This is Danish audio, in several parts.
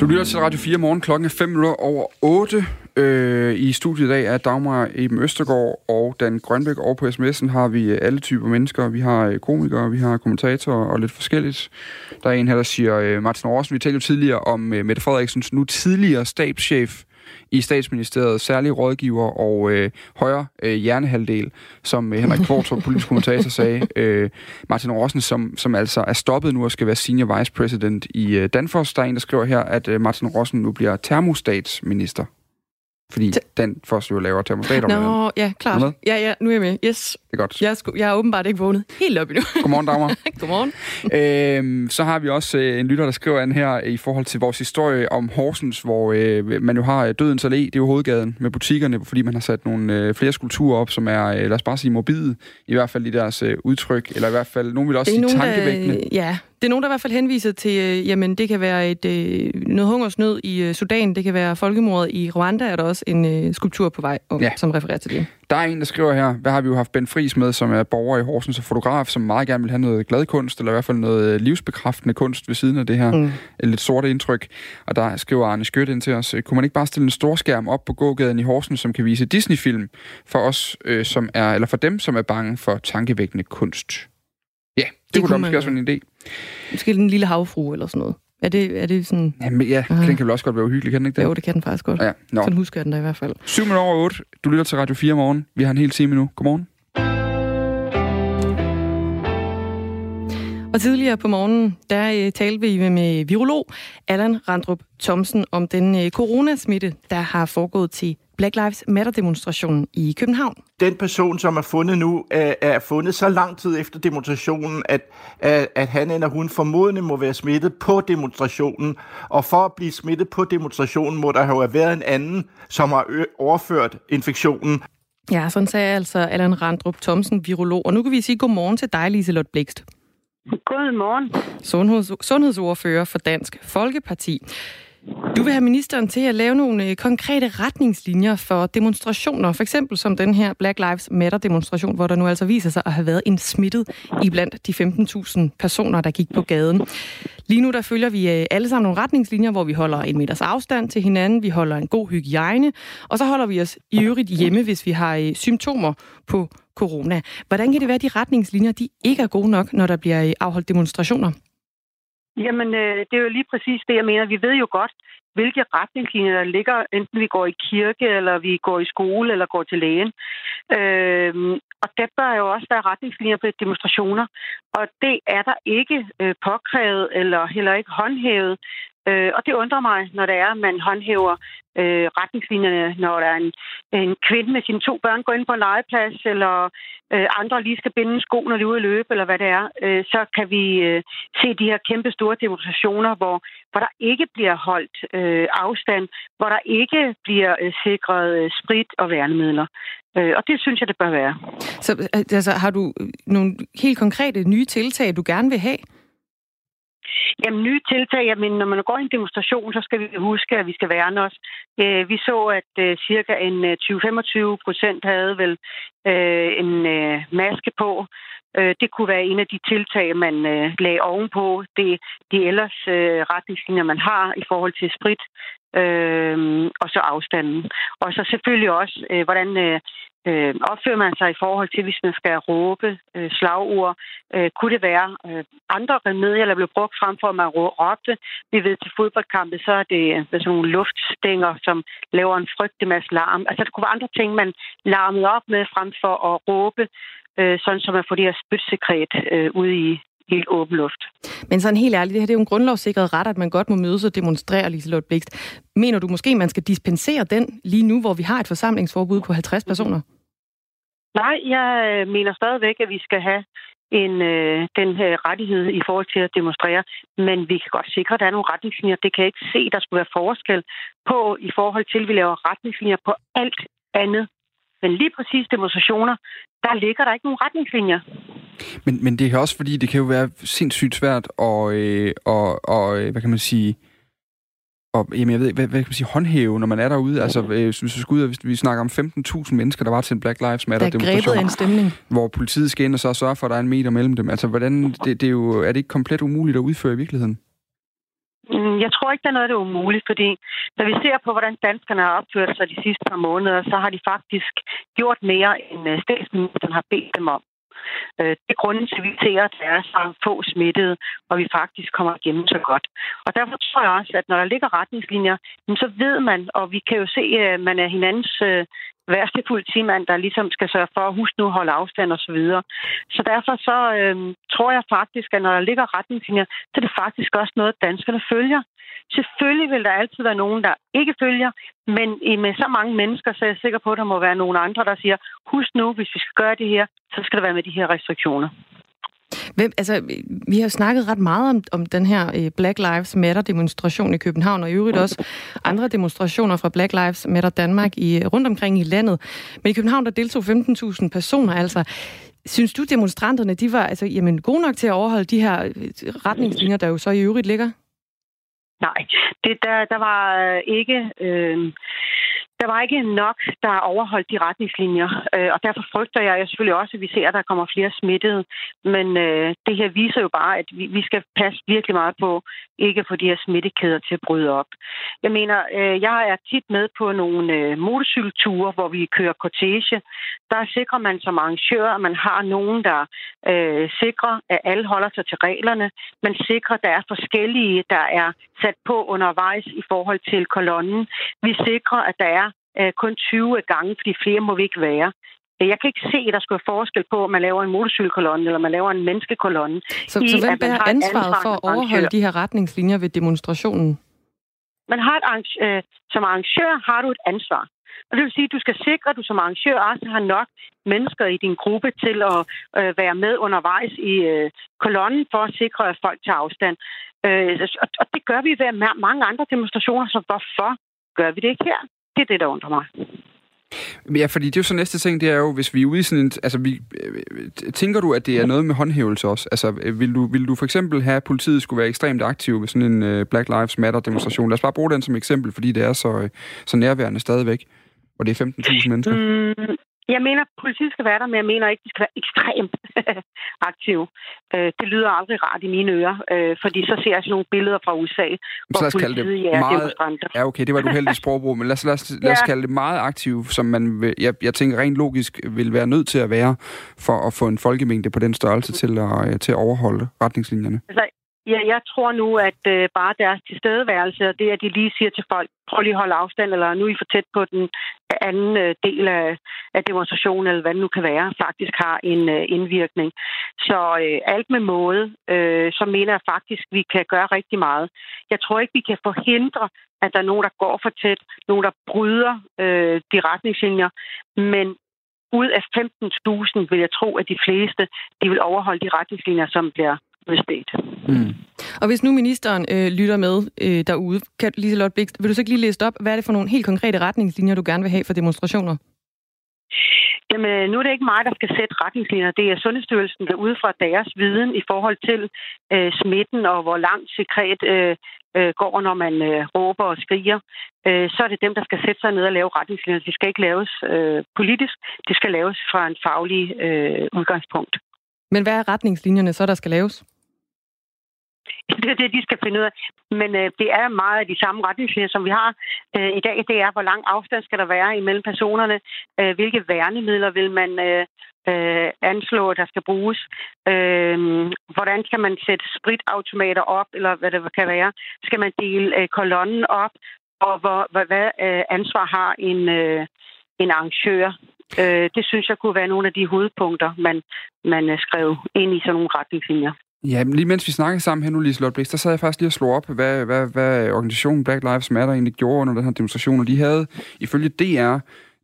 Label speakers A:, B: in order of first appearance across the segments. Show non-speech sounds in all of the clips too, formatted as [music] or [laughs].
A: Du lytter til Radio 4 morgen. Klokken er 5 over 8. Øh, I studiet i dag er Dagmar Eben Østergaard og Dan Grønbæk. Og på sms'en har vi øh, alle typer mennesker. Vi har øh, komikere, vi har kommentatorer og lidt forskelligt. Der er en her, der siger, øh, Martin Aarhusen, vi talte jo tidligere om Mette Frederiksens nu tidligere stabschef i statsministeriet, særlige rådgiver og øh, højre øh, hjernehalvdel, som øh, Henrik Kvartrup, politisk kommentator, sagde. [laughs] Øh, Martin Rossen, som, som altså er stoppet nu og skal være senior vice president i øh, Danfoss. Der er en, der skriver her, at øh, Martin Rossen nu bliver termostatsminister. Fordi T- den først jo laver termostater.
B: Nå, med. ja, klart. Ja, ja, nu er jeg med. Yes.
A: Det er godt.
B: Jeg, sku, jeg er åbenbart ikke vågnet helt op endnu. [laughs]
A: Godmorgen, Dagmar. [laughs]
B: Godmorgen.
A: Øhm, så har vi også øh, en lytter, der skriver an her i forhold til vores historie om Horsens, hvor øh, man jo har øh, Dødens Allé, det er jo hovedgaden med butikkerne, fordi man har sat nogle øh, flere skulpturer op, som er, øh, lad os bare sige, morbide, i hvert fald i deres øh, udtryk, eller i hvert fald, nogen vil også sige nogen, tankevækkende. Der,
B: ja, det er nogen, der i hvert fald henviser til, øh, jamen det kan være et, øh, noget hungersnød i øh, Sudan, det kan være folkemordet i Rwanda, er der også en øh, skulptur på vej, ja. som refererer til det.
A: Der er en, der skriver her, hvad har vi jo haft Ben Fris med, som er borger i Horsens og fotograf, som meget gerne vil have noget gladkunst, eller i hvert fald noget livsbekræftende kunst ved siden af det her mm. lidt sorte indtryk. Og der skriver Arne Skødt ind til os, kunne man ikke bare stille en stor skærm op på gågaden i Horsens, som kan vise Disney-film for os, øh, som er, eller for dem, som er bange for tankevækkende kunst? Det, det kunne da måske også være en idé.
B: Måske en lille havfru eller sådan noget. Er det, er det sådan...
A: Jamen, ja, uh, den kan vel også godt være uhyggelig, kan den ikke det?
B: Jo, det kan den faktisk godt. Ja, no. Sådan husker jeg den da i hvert fald.
A: 7 minutter over 8. Du lytter til Radio 4 morgen. Vi har en hel time nu. Godmorgen.
B: Og tidligere på morgenen, der øh, talte vi med virolog Allan Randrup Thomsen om den øh, coronasmitte, der har foregået til Black Lives Matter-demonstrationen i København.
C: Den person, som er fundet nu, er, er fundet så lang tid efter demonstrationen, at, at, at han eller hun formodentlig må være smittet på demonstrationen. Og for at blive smittet på demonstrationen, må der have været en anden, som har overført infektionen.
B: Ja, sådan sagde altså Allan Randrup Thomsen, virolog. Og nu kan vi sige godmorgen til dig, Liselotte Blikst.
D: Godmorgen.
B: Sundheds, sundhedsordfører for Dansk Folkeparti. Du vil have ministeren til at lave nogle øh, konkrete retningslinjer for demonstrationer, for eksempel som den her Black Lives Matter-demonstration, hvor der nu altså viser sig at have været en smittet i blandt de 15.000 personer, der gik på gaden. Lige nu der følger vi øh, alle sammen nogle retningslinjer, hvor vi holder en meters afstand til hinanden, vi holder en god hygiejne, og så holder vi os i øvrigt hjemme, hvis vi har øh, symptomer på corona. Hvordan kan det være, at de retningslinjer de ikke er gode nok, når der bliver afholdt demonstrationer?
D: Jamen, øh, det er jo lige præcis det, jeg mener. Vi ved jo godt, hvilke retningslinjer der ligger, enten vi går i kirke, eller vi går i skole, eller går til lægen. Øh, og der bør jo også være retningslinjer på demonstrationer. Og det er der ikke øh, påkrævet, eller heller ikke håndhævet. Øh, og det undrer mig, når det er, at man håndhæver øh, retningslinjerne, når der er en, en kvinde med sine to børn går ind på en legeplads, eller øh, andre lige skal binde sko, når de er ude at løbe, eller hvad det er, øh, så kan vi øh, se de her kæmpe store demonstrationer, hvor, hvor der ikke bliver holdt øh, afstand, hvor der ikke bliver øh, sikret øh, sprit og værnemidler. Øh, og det synes jeg, det bør være.
B: Så øh, altså, har du nogle helt konkrete nye tiltag, du gerne vil have?
D: Jamen, nye tiltag, jamen, når man går i en demonstration, så skal vi huske, at vi skal værne os. Øh, vi så, at øh, cirka en øh, 20-25 procent havde vel en maske på. Det kunne være en af de tiltag, man lagde ovenpå det, de ellers retningslinjer, man har i forhold til sprit, og så afstanden. Og så selvfølgelig også, hvordan øh, Øh, opfører man sig i forhold til, hvis man skal råbe øh, slagord? Øh, kunne det være øh, andre remedier, der blev brugt frem for, at man råbte? Vi ved til fodboldkampe, så er det øh, sådan nogle luftstænger, som laver en frygtelig masse larm. Altså, der kunne være andre ting, man larmede op med frem for at råbe, øh, sådan som man får det her spytsekret øh, ude i, helt åben luft.
B: Men sådan helt ærligt, det her det er jo en grundlovssikret ret, at man godt må mødes og demonstrere, Liselotte Blikst. Mener du måske, man skal dispensere den lige nu, hvor vi har et forsamlingsforbud på 50 personer?
D: Nej, jeg øh, mener stadigvæk, at vi skal have en, øh, den her rettighed i forhold til at demonstrere. Men vi kan godt sikre, at der er nogle retningslinjer. Det kan jeg ikke se, der skulle være forskel på i forhold til, at vi laver retningslinjer på alt andet. Men lige præcis demonstrationer, der ligger der ikke nogen retningslinjer.
A: Men, men det er også fordi, det kan jo være sindssygt svært at, øh, og, og, øh, hvad kan man sige, og, jamen, jeg ved hvad, hvad kan man sige, håndhæve, når man er derude. Altså, øh, hvis vi skal ud, hvis vi snakker om 15.000 mennesker, der var til en Black Lives Matter
B: demonstration. en stemning.
A: Hvor politiet skal ind og så sørge for, at der er en meter mellem dem. Altså, hvordan, det, det er, jo, er det ikke komplet umuligt at udføre i virkeligheden?
D: Mm, jeg tror ikke, der er noget, der er umuligt, fordi når vi ser på, hvordan danskerne har opført sig de sidste par måneder, så har de faktisk gjort mere, end øh, statsministeren har bedt dem om. Øh, det er grunden til, at vi ser, at der er så få smittede, og vi faktisk kommer igennem så godt. Og derfor tror jeg også, at når der ligger retningslinjer, så ved man, og vi kan jo se, at man er hinandens øh, værste politimand, der ligesom skal sørge for at huske nu holde afstand og så videre. Så derfor så øh, tror jeg faktisk, at når der ligger retningslinjer, så er det faktisk også noget, danskerne følger. Selvfølgelig vil der altid være nogen, der ikke følger, men med så mange mennesker, så er jeg sikker på, at der må være nogle andre, der siger, husk nu, hvis vi skal gøre det her, så skal det være med de her restriktioner.
B: Hvem, altså, vi har jo snakket ret meget om, om den her øh, Black Lives Matter-demonstration i København, og i øvrigt også andre demonstrationer fra Black Lives Matter Danmark i, øh, rundt omkring i landet. Men i København, der deltog 15.000 personer, altså. Synes du, demonstranterne, de var altså, jamen, gode nok til at overholde de her øh, retningslinjer, der jo så i øvrigt ligger?
D: Nej, det, der, der var ikke... Øh, der var ikke nok, der overholdt de retningslinjer, øh, og derfor frygter jeg, jeg selvfølgelig også, at vi ser, at der kommer flere smittede. Men øh, det her viser jo bare, at vi, vi skal passe virkelig meget på, ikke at få de her smittekæder til at bryde op. Jeg mener, øh, jeg er tit med på nogle øh, motorcykelture, hvor vi kører cortege. Der sikrer man som arrangør, at man har nogen, der øh, sikrer, at alle holder sig til reglerne. Man sikrer, at der er forskellige, der er sat på undervejs i forhold til kolonnen. Vi sikrer, at der er øh, kun 20 gange, fordi flere må vi ikke være. Jeg kan ikke se, at der skulle være forskel på, om man laver en motorcykelkolonne eller man laver en menneskekolonne.
B: Så, i, så hvem bærer ansvaret for at overholde de her retningslinjer ved demonstrationen?
D: Man har et øh, som arrangør har du et ansvar. Og det vil sige, at du skal sikre, at du som arrangør også har nok mennesker i din gruppe til at øh, være med undervejs i øh, kolonnen for at sikre, at folk tager afstand. Øh, og, og det gør vi ved mange andre demonstrationer, så hvorfor gør vi det ikke her? Det er det, der undrer mig.
A: Ja, fordi det er jo så næste ting, det er jo, hvis vi er ude i sådan en... Altså, vi, øh, tænker du, at det er noget med håndhævelse også? Altså, vil du, vil du for eksempel have, at politiet skulle være ekstremt aktiv ved sådan en uh, Black Lives Matter-demonstration? Lad os bare bruge den som eksempel, fordi det er så, så nærværende stadigvæk, og det er 15.000 mennesker. Mm,
D: jeg mener, at politiet skal være der, men jeg mener ikke, at de skal være ekstremt [laughs] aktive. Øh, det lyder aldrig rart i mine ører, øh, fordi så ser jeg sådan nogle billeder fra USA,
A: hvor så lad os kalde det er meget... Ja, okay, det var du heldig [laughs] sprogbrug, men lad os, lad, os, lad os kalde det meget aktiv, som man, jeg, jeg tænker rent logisk, vil være nødt til at være, for at få en folkemængde på den størrelse til at, til at overholde retningslinjerne.
D: Altså, Ja, jeg tror nu, at øh, bare deres tilstedeværelse, og det, at de lige siger til folk, prøv lige at holde afstand, eller nu er I for tæt på den anden øh, del af, af demonstrationen, eller hvad det nu kan være, faktisk har en øh, indvirkning. Så øh, alt med måde, øh, så mener jeg faktisk, at vi kan gøre rigtig meget. Jeg tror ikke, vi kan forhindre, at der er nogen, der går for tæt, nogen, der bryder øh, de retningslinjer, men ud af 15.000 vil jeg tro, at de fleste de vil overholde de retningslinjer, som bliver udstedt. Mm.
B: Og hvis nu ministeren øh, lytter med øh, derude, kan, Liselotte Blik, vil du så ikke lige læse op, hvad er det for nogle helt konkrete retningslinjer, du gerne vil have for demonstrationer?
D: Jamen, nu er det ikke mig, der skal sætte retningslinjer. Det er Sundhedsstyrelsen, der ud fra deres viden i forhold til øh, smitten og hvor langt sekret øh, øh, går, når man øh, råber og skriger. Øh, så er det dem, der skal sætte sig ned og lave retningslinjer. De skal ikke laves øh, politisk. De skal laves fra en faglig øh, udgangspunkt.
B: Men hvad er retningslinjerne så, der skal laves? [laughs]
D: Det er det, de skal finde ud af. Men øh, det er meget af de samme retningslinjer, som vi har øh, i dag. Det er, hvor lang afstand skal der være imellem personerne? Øh, hvilke værnemidler vil man øh, øh, anslå, der skal bruges? Øh, hvordan skal man sætte spritautomater op, eller hvad det kan være? Skal man dele øh, kolonnen op? Og hvor, hvad, hvad øh, ansvar har en, øh, en arrangør? Øh, det synes jeg kunne være nogle af de hovedpunkter, man, man øh, skrev ind i sådan nogle retningslinjer.
A: Ja, lige mens vi snakkede sammen her nu, Lise Blix, der sad jeg faktisk lige og slog op, hvad, hvad, hvad organisationen Black Lives Matter egentlig gjorde under den her demonstration. Og de havde, ifølge DR,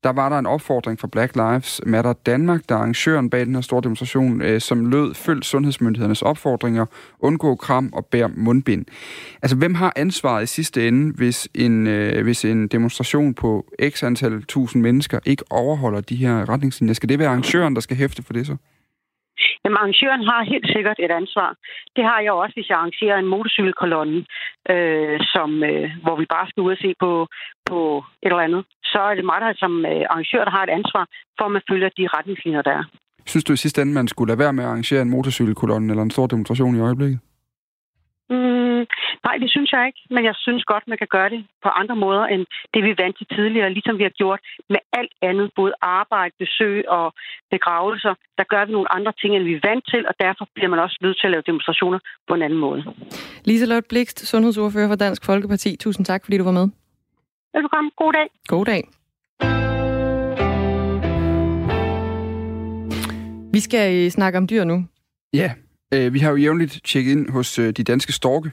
A: der var der en opfordring fra Black Lives Matter Danmark, der er arrangøren bag den her store demonstration, øh, som lød, følg sundhedsmyndighedernes opfordringer, undgå kram og bær mundbind. Altså, hvem har ansvaret i sidste ende, hvis en, øh, hvis en demonstration på x antal tusind mennesker ikke overholder de her retningslinjer? Skal det være arrangøren, der skal hæfte for det så?
D: Jamen, arrangøren har helt sikkert et ansvar. Det har jeg også, hvis jeg arrangerer en motorcykelkolonne, øh, som, øh, hvor vi bare skal ud og se på, på et eller andet. Så er det mig, der som øh, arrangør, der har et ansvar for, at man følger de retningslinjer, der er.
A: Synes du i sidste ende, man skulle lade være med at arrangere en motorcykelkolonne eller en stor demonstration i øjeblikket?
D: Mm, Nej, det synes jeg ikke, men jeg synes godt, man kan gøre det på andre måder, end det vi vant til tidligere, ligesom vi har gjort med alt andet, både arbejde, besøg og begravelser. Der gør vi nogle andre ting, end vi er vant til, og derfor bliver man også nødt til at lave demonstrationer på en anden måde.
B: Liselotte Blikst, sundhedsordfører for Dansk Folkeparti. Tusind tak, fordi du var med.
D: Velkommen. God dag.
B: God dag. Vi skal øh, snakke om dyr nu.
A: Ja, øh, vi har jo jævnligt tjekket ind hos øh, de danske storke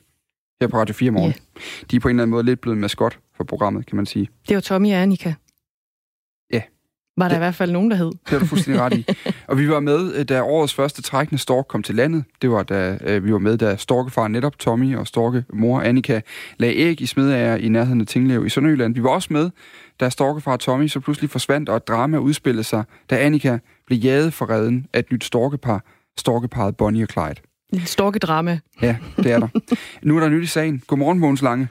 A: her på Radio 4 morgen. Yeah. De er på en eller anden måde lidt blevet maskot for programmet, kan man sige.
B: Det var Tommy og Annika.
A: Ja.
B: Var der det, i hvert fald nogen, der hed.
A: Det er du fuldstændig ret i. [laughs] Og vi var med, øh, da årets første trækkende stork kom til landet. Det var, da øh, vi var med, da storkefar netop Tommy og storkemor Annika lagde æg i smedager i nærheden af Tinglev i Sønderjylland. Vi var også med, da storkefar Tommy så pludselig forsvandt, og et drama udspillede sig, da Annika blev jaget for redden af et nyt storkepar, storkeparet Bonnie og Clyde.
B: Storkedrama.
A: Ja, det er der. nu er der nyt i sagen. Godmorgen, Mogens Lange.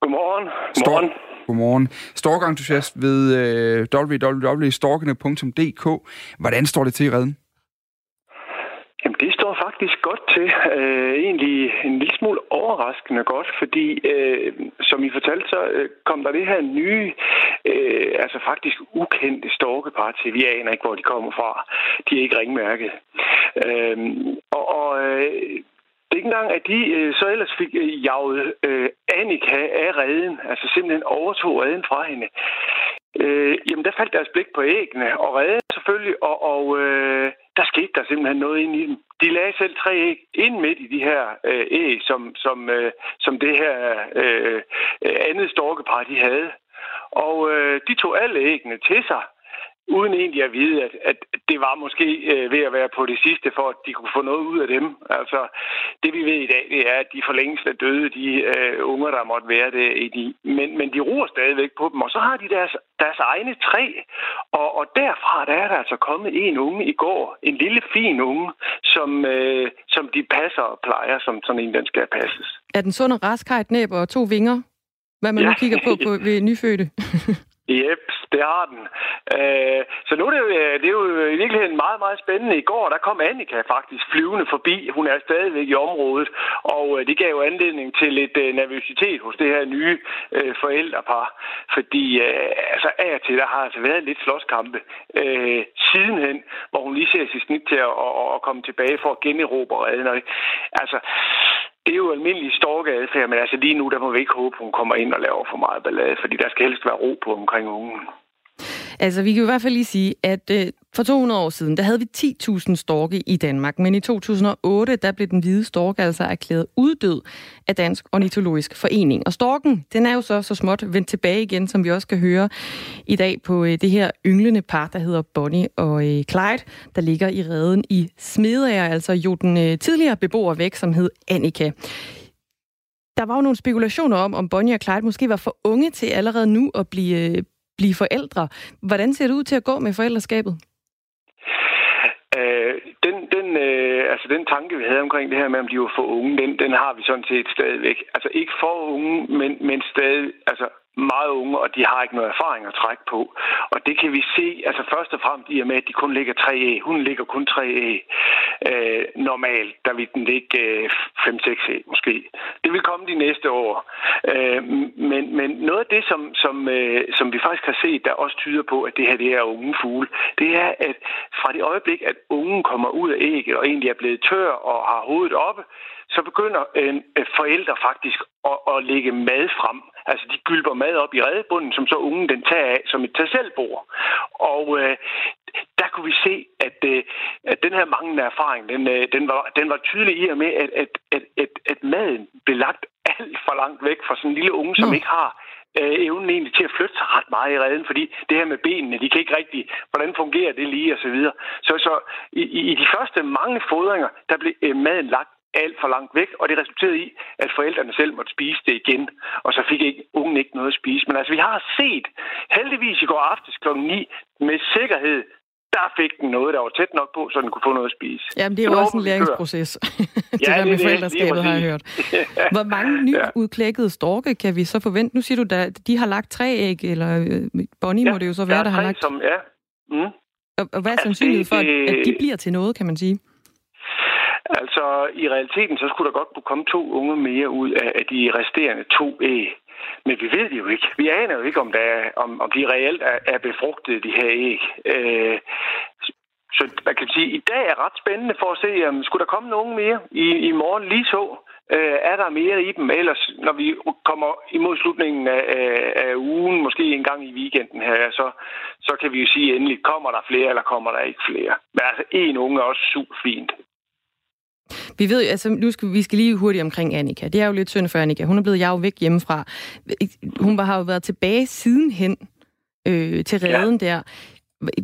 E: Godmorgen. Godmorgen.
A: Stork. Godmorgen. Storkentusiast ved øh, www.storkene.dk. Hvordan står det til i redden?
E: Jamen, det står faktisk godt til. Øh, egentlig en lille smule overraskende godt, fordi øh, som I fortalte, så øh, kom der det her nye, øh, altså faktisk ukendte storkepar til. Vi aner ikke, hvor de kommer fra. De er ikke ringmærket. Øh, og og øh, det er ikke engang, at de øh, så ellers fik øh, jaget øh, Annika af redden, altså simpelthen overtog redden fra hende. Øh, jamen, der faldt deres blik på æggene, og redden selvfølgelig, og, og øh, der skete der simpelthen noget ind i dem. De lagde selv tre æg ind midt i de her øh, æg, som, som, øh, som det her øh, øh andet storkepar, de havde. Og øh, de tog alle æggene til sig, uden egentlig at vide, at, at det var måske øh, ved at være på det sidste, for at de kunne få noget ud af dem. Altså, det vi ved i dag, det er, at de for længst er døde, de øh, unger, der måtte være det i de. Men, men de ruer stadigvæk på dem, og så har de deres, deres egne træ. Og, og derfra der er der altså kommet en unge i går, en lille fin unge, som, øh, som de passer og plejer, som sådan en, den skal passes.
B: Er den sund og rask, har et næb og to vinger? Hvad man ja. nu kigger på, på [laughs] ved nyfødte.
E: Yep, det har den. Øh, så nu er det, jo, øh, det er jo i virkeligheden meget, meget spændende. I går, der kom Annika faktisk flyvende forbi. Hun er stadigvæk i området, og øh, det gav jo anledning til lidt øh, nervøsitet hos det her nye øh, forældrepar. Fordi øh, altså af og til, der har altså været lidt slåskampe øh, sidenhen, hvor hun lige ser sit snit til at, at, at komme tilbage for at generobre redden. Altså, det er jo almindelig storkeadfærd, men altså lige nu, der må vi ikke håbe, hun kommer ind og laver for meget ballade, fordi der skal helst være ro på omkring ungen.
B: Altså, vi kan i hvert fald lige sige, at øh, for 200 år siden, der havde vi 10.000 storke i Danmark, men i 2008, der blev den hvide stork altså erklæret uddød af Dansk Ornitologisk Forening. Og storken, den er jo så så småt vendt tilbage igen, som vi også kan høre i dag på øh, det her ynglende par, der hedder Bonnie og øh, Clyde, der ligger i redden i Smedager, altså jo den øh, tidligere beboer væk, som hed Annika. Der var jo nogle spekulationer om, om Bonnie og Clyde måske var for unge til allerede nu at blive, øh, blive forældre. Hvordan ser det ud til at gå med forældreskabet?
E: Øh, den, den, øh, altså den tanke, vi havde omkring det her med, at blive for unge, den, den har vi sådan set stadigvæk. Altså ikke for unge, men, men stadig, altså meget unge, og de har ikke noget erfaring at trække på. Og det kan vi se, altså først og fremmest i og med, at de kun ligger tre æg. Hun ligger kun tre æg. Øh, normalt, der vil den ligge øh, 5-6 æg måske. Det vil komme de næste år. Øh, men, men noget af det, som, som, øh, som vi faktisk har set, der også tyder på, at det her det er unge fugle, det er, at fra det øjeblik, at ungen kommer ud af ægget og egentlig er blevet tør og har hovedet oppe, så begynder øh, forældre faktisk at, at lægge mad frem. Altså, de gylper mad op i redebunden, som så ungen den tager af som et tasselbord. Og øh, der kunne vi se, at, øh, at den her manglende erfaring, den, øh, den, var, den var tydelig i og med, at, at, at, at, at maden blev lagt alt for langt væk fra sådan en lille unge, som mm. ikke har øh, evnen egentlig til at flytte sig ret meget i redden, fordi det her med benene, de kan ikke rigtig, hvordan fungerer det lige, og så videre. Så, så i, i de første mange fodringer, der blev øh, maden lagt alt for langt væk, og det resulterede i, at forældrene selv måtte spise det igen, og så fik ikke, ungen ikke noget at spise. Men altså, vi har set, heldigvis i går aftes kl. 9, med sikkerhed, der fik den noget, der var tæt nok på, så den kunne få noget at spise.
B: Jamen, det er jo også en læringsproces. [laughs] det ja, der med forældreskabet, har jeg hørt. Hvor mange [laughs] nyudklækkede storke kan vi så forvente? Nu siger du, at de har lagt tre æg, eller øh, Bonnie ja, må det jo så være, der, der har lagt...
E: Som, ja. Mm.
B: Og, og hvad er altså, sandsynligheden for, at de bliver til noget, kan man sige?
E: Altså, i realiteten, så skulle der godt kunne komme to unge mere ud af, af de resterende to æg. Men vi ved det jo ikke. Vi aner jo ikke, om, der er, om, om de reelt er, er befrugtet, de her æg. Øh, så man kan sige, at i dag er ret spændende for at se, om skulle der komme nogen mere i, i morgen lige så. Øh, er der mere i dem? Ellers, når vi kommer imod slutningen af, af, af ugen, måske en gang i weekenden her, så, så kan vi jo sige endelig, kommer der flere, eller kommer der ikke flere? Men altså, en unge er også super fint.
B: Vi ved, altså, nu skal vi skal lige hurtigt omkring Annika. Det er jo lidt synd for Annika. Hun er blevet jaget væk hjemmefra. Hun har jo været tilbage sidenhen øh, til redden ja. der.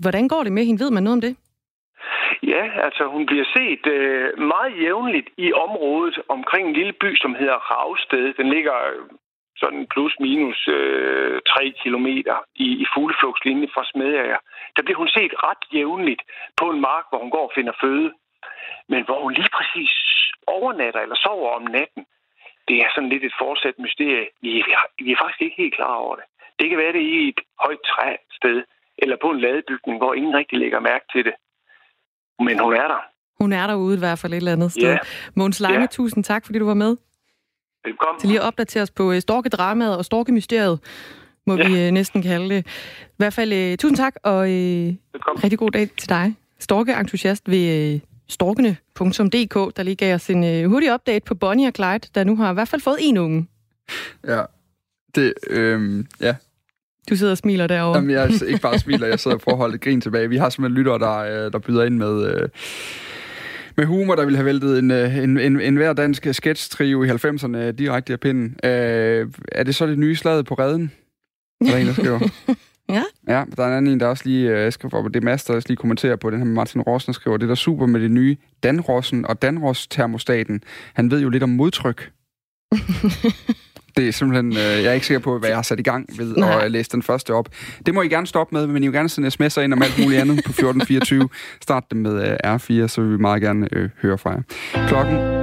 B: Hvordan går det med hende? Ved man noget om det?
E: Ja, altså hun bliver set øh, meget jævnligt i området omkring en lille by, som hedder Ravsted. Den ligger sådan plus minus øh, 3 kilometer i, i fugleflugtslinje fra Smedager. Der bliver hun set ret jævnligt på en mark, hvor hun går og finder føde. Men hvor hun lige præcis overnatter eller sover om natten, det er sådan lidt et fortsat mysterie. Vi, vi, vi er faktisk ikke helt klar over det. Det kan være det i et højt træ sted, eller på en ladebygning, hvor ingen rigtig lægger mærke til det. Men hun er der.
B: Hun er derude i hvert fald et eller andet sted. Ja. Måns Lange, ja. tusind tak, fordi du var med.
E: Velkommen.
B: Til lige at opdatere os på uh, storkedramaet og storkemysteriet, må ja. vi uh, næsten kalde det. I hvert fald uh, tusind tak, og uh, rigtig god dag til dig. Storkeentusiast ved uh, storkene.dk, der lige gav os en uh, hurtig update på Bonnie og Clyde, der nu har i hvert fald fået en unge.
A: Ja, det, øh, ja,
B: du sidder og smiler derovre.
A: Jamen, jeg [laughs] ikke bare smiler, jeg sidder og prøver at holde grin tilbage. Vi har simpelthen lyttere, der, øh, der byder ind med... Øh, med humor, der ville have væltet en, øh, en, en, en hver dansk sketch-trio i 90'erne direkte af pinden. Øh, er det så det nye slag på redden? Der er en, der skriver. [laughs]
B: ja.
A: Ja, der er en anden, der også lige øh, skriver, og det er Mads, der også lige kommenterer på den her Martin Rossen, skriver, det er der super med det nye Danrossen og Danros-termostaten. Han ved jo lidt om modtryk. [laughs] Det er simpelthen, øh, jeg er ikke sikker på, hvad jeg har sat i gang ved Nej. at læse den første op. Det må I gerne stoppe med, men I vil gerne sende sms'er ind om alt muligt andet på [laughs] 1424. Start dem med øh, R4, så vil vi meget gerne øh, høre fra jer. Klokken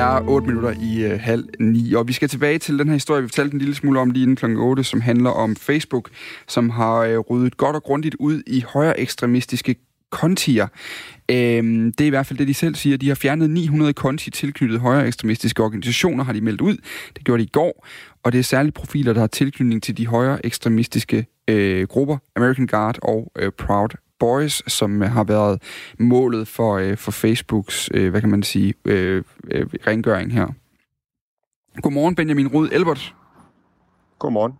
A: er 8 minutter i øh, halv 9, og vi skal tilbage til den her historie, vi fortalte en lille smule om lige inden klokken 8, som handler om Facebook, som har øh, ryddet godt og grundigt ud i højere ekstremistiske kontier. Øhm, det er i hvert fald det, de selv siger. De har fjernet 900 konti tilknyttet højere ekstremistiske organisationer, har de meldt ud. Det gjorde de i går. Og det er særligt profiler, der har tilknytning til de højere ekstremistiske øh, grupper, American Guard og øh, Proud Boys, som har været målet for, øh, for Facebooks, øh, hvad kan man sige, øh, øh, rengøring her. Godmorgen, Benjamin Rud Elbert.
F: Godmorgen.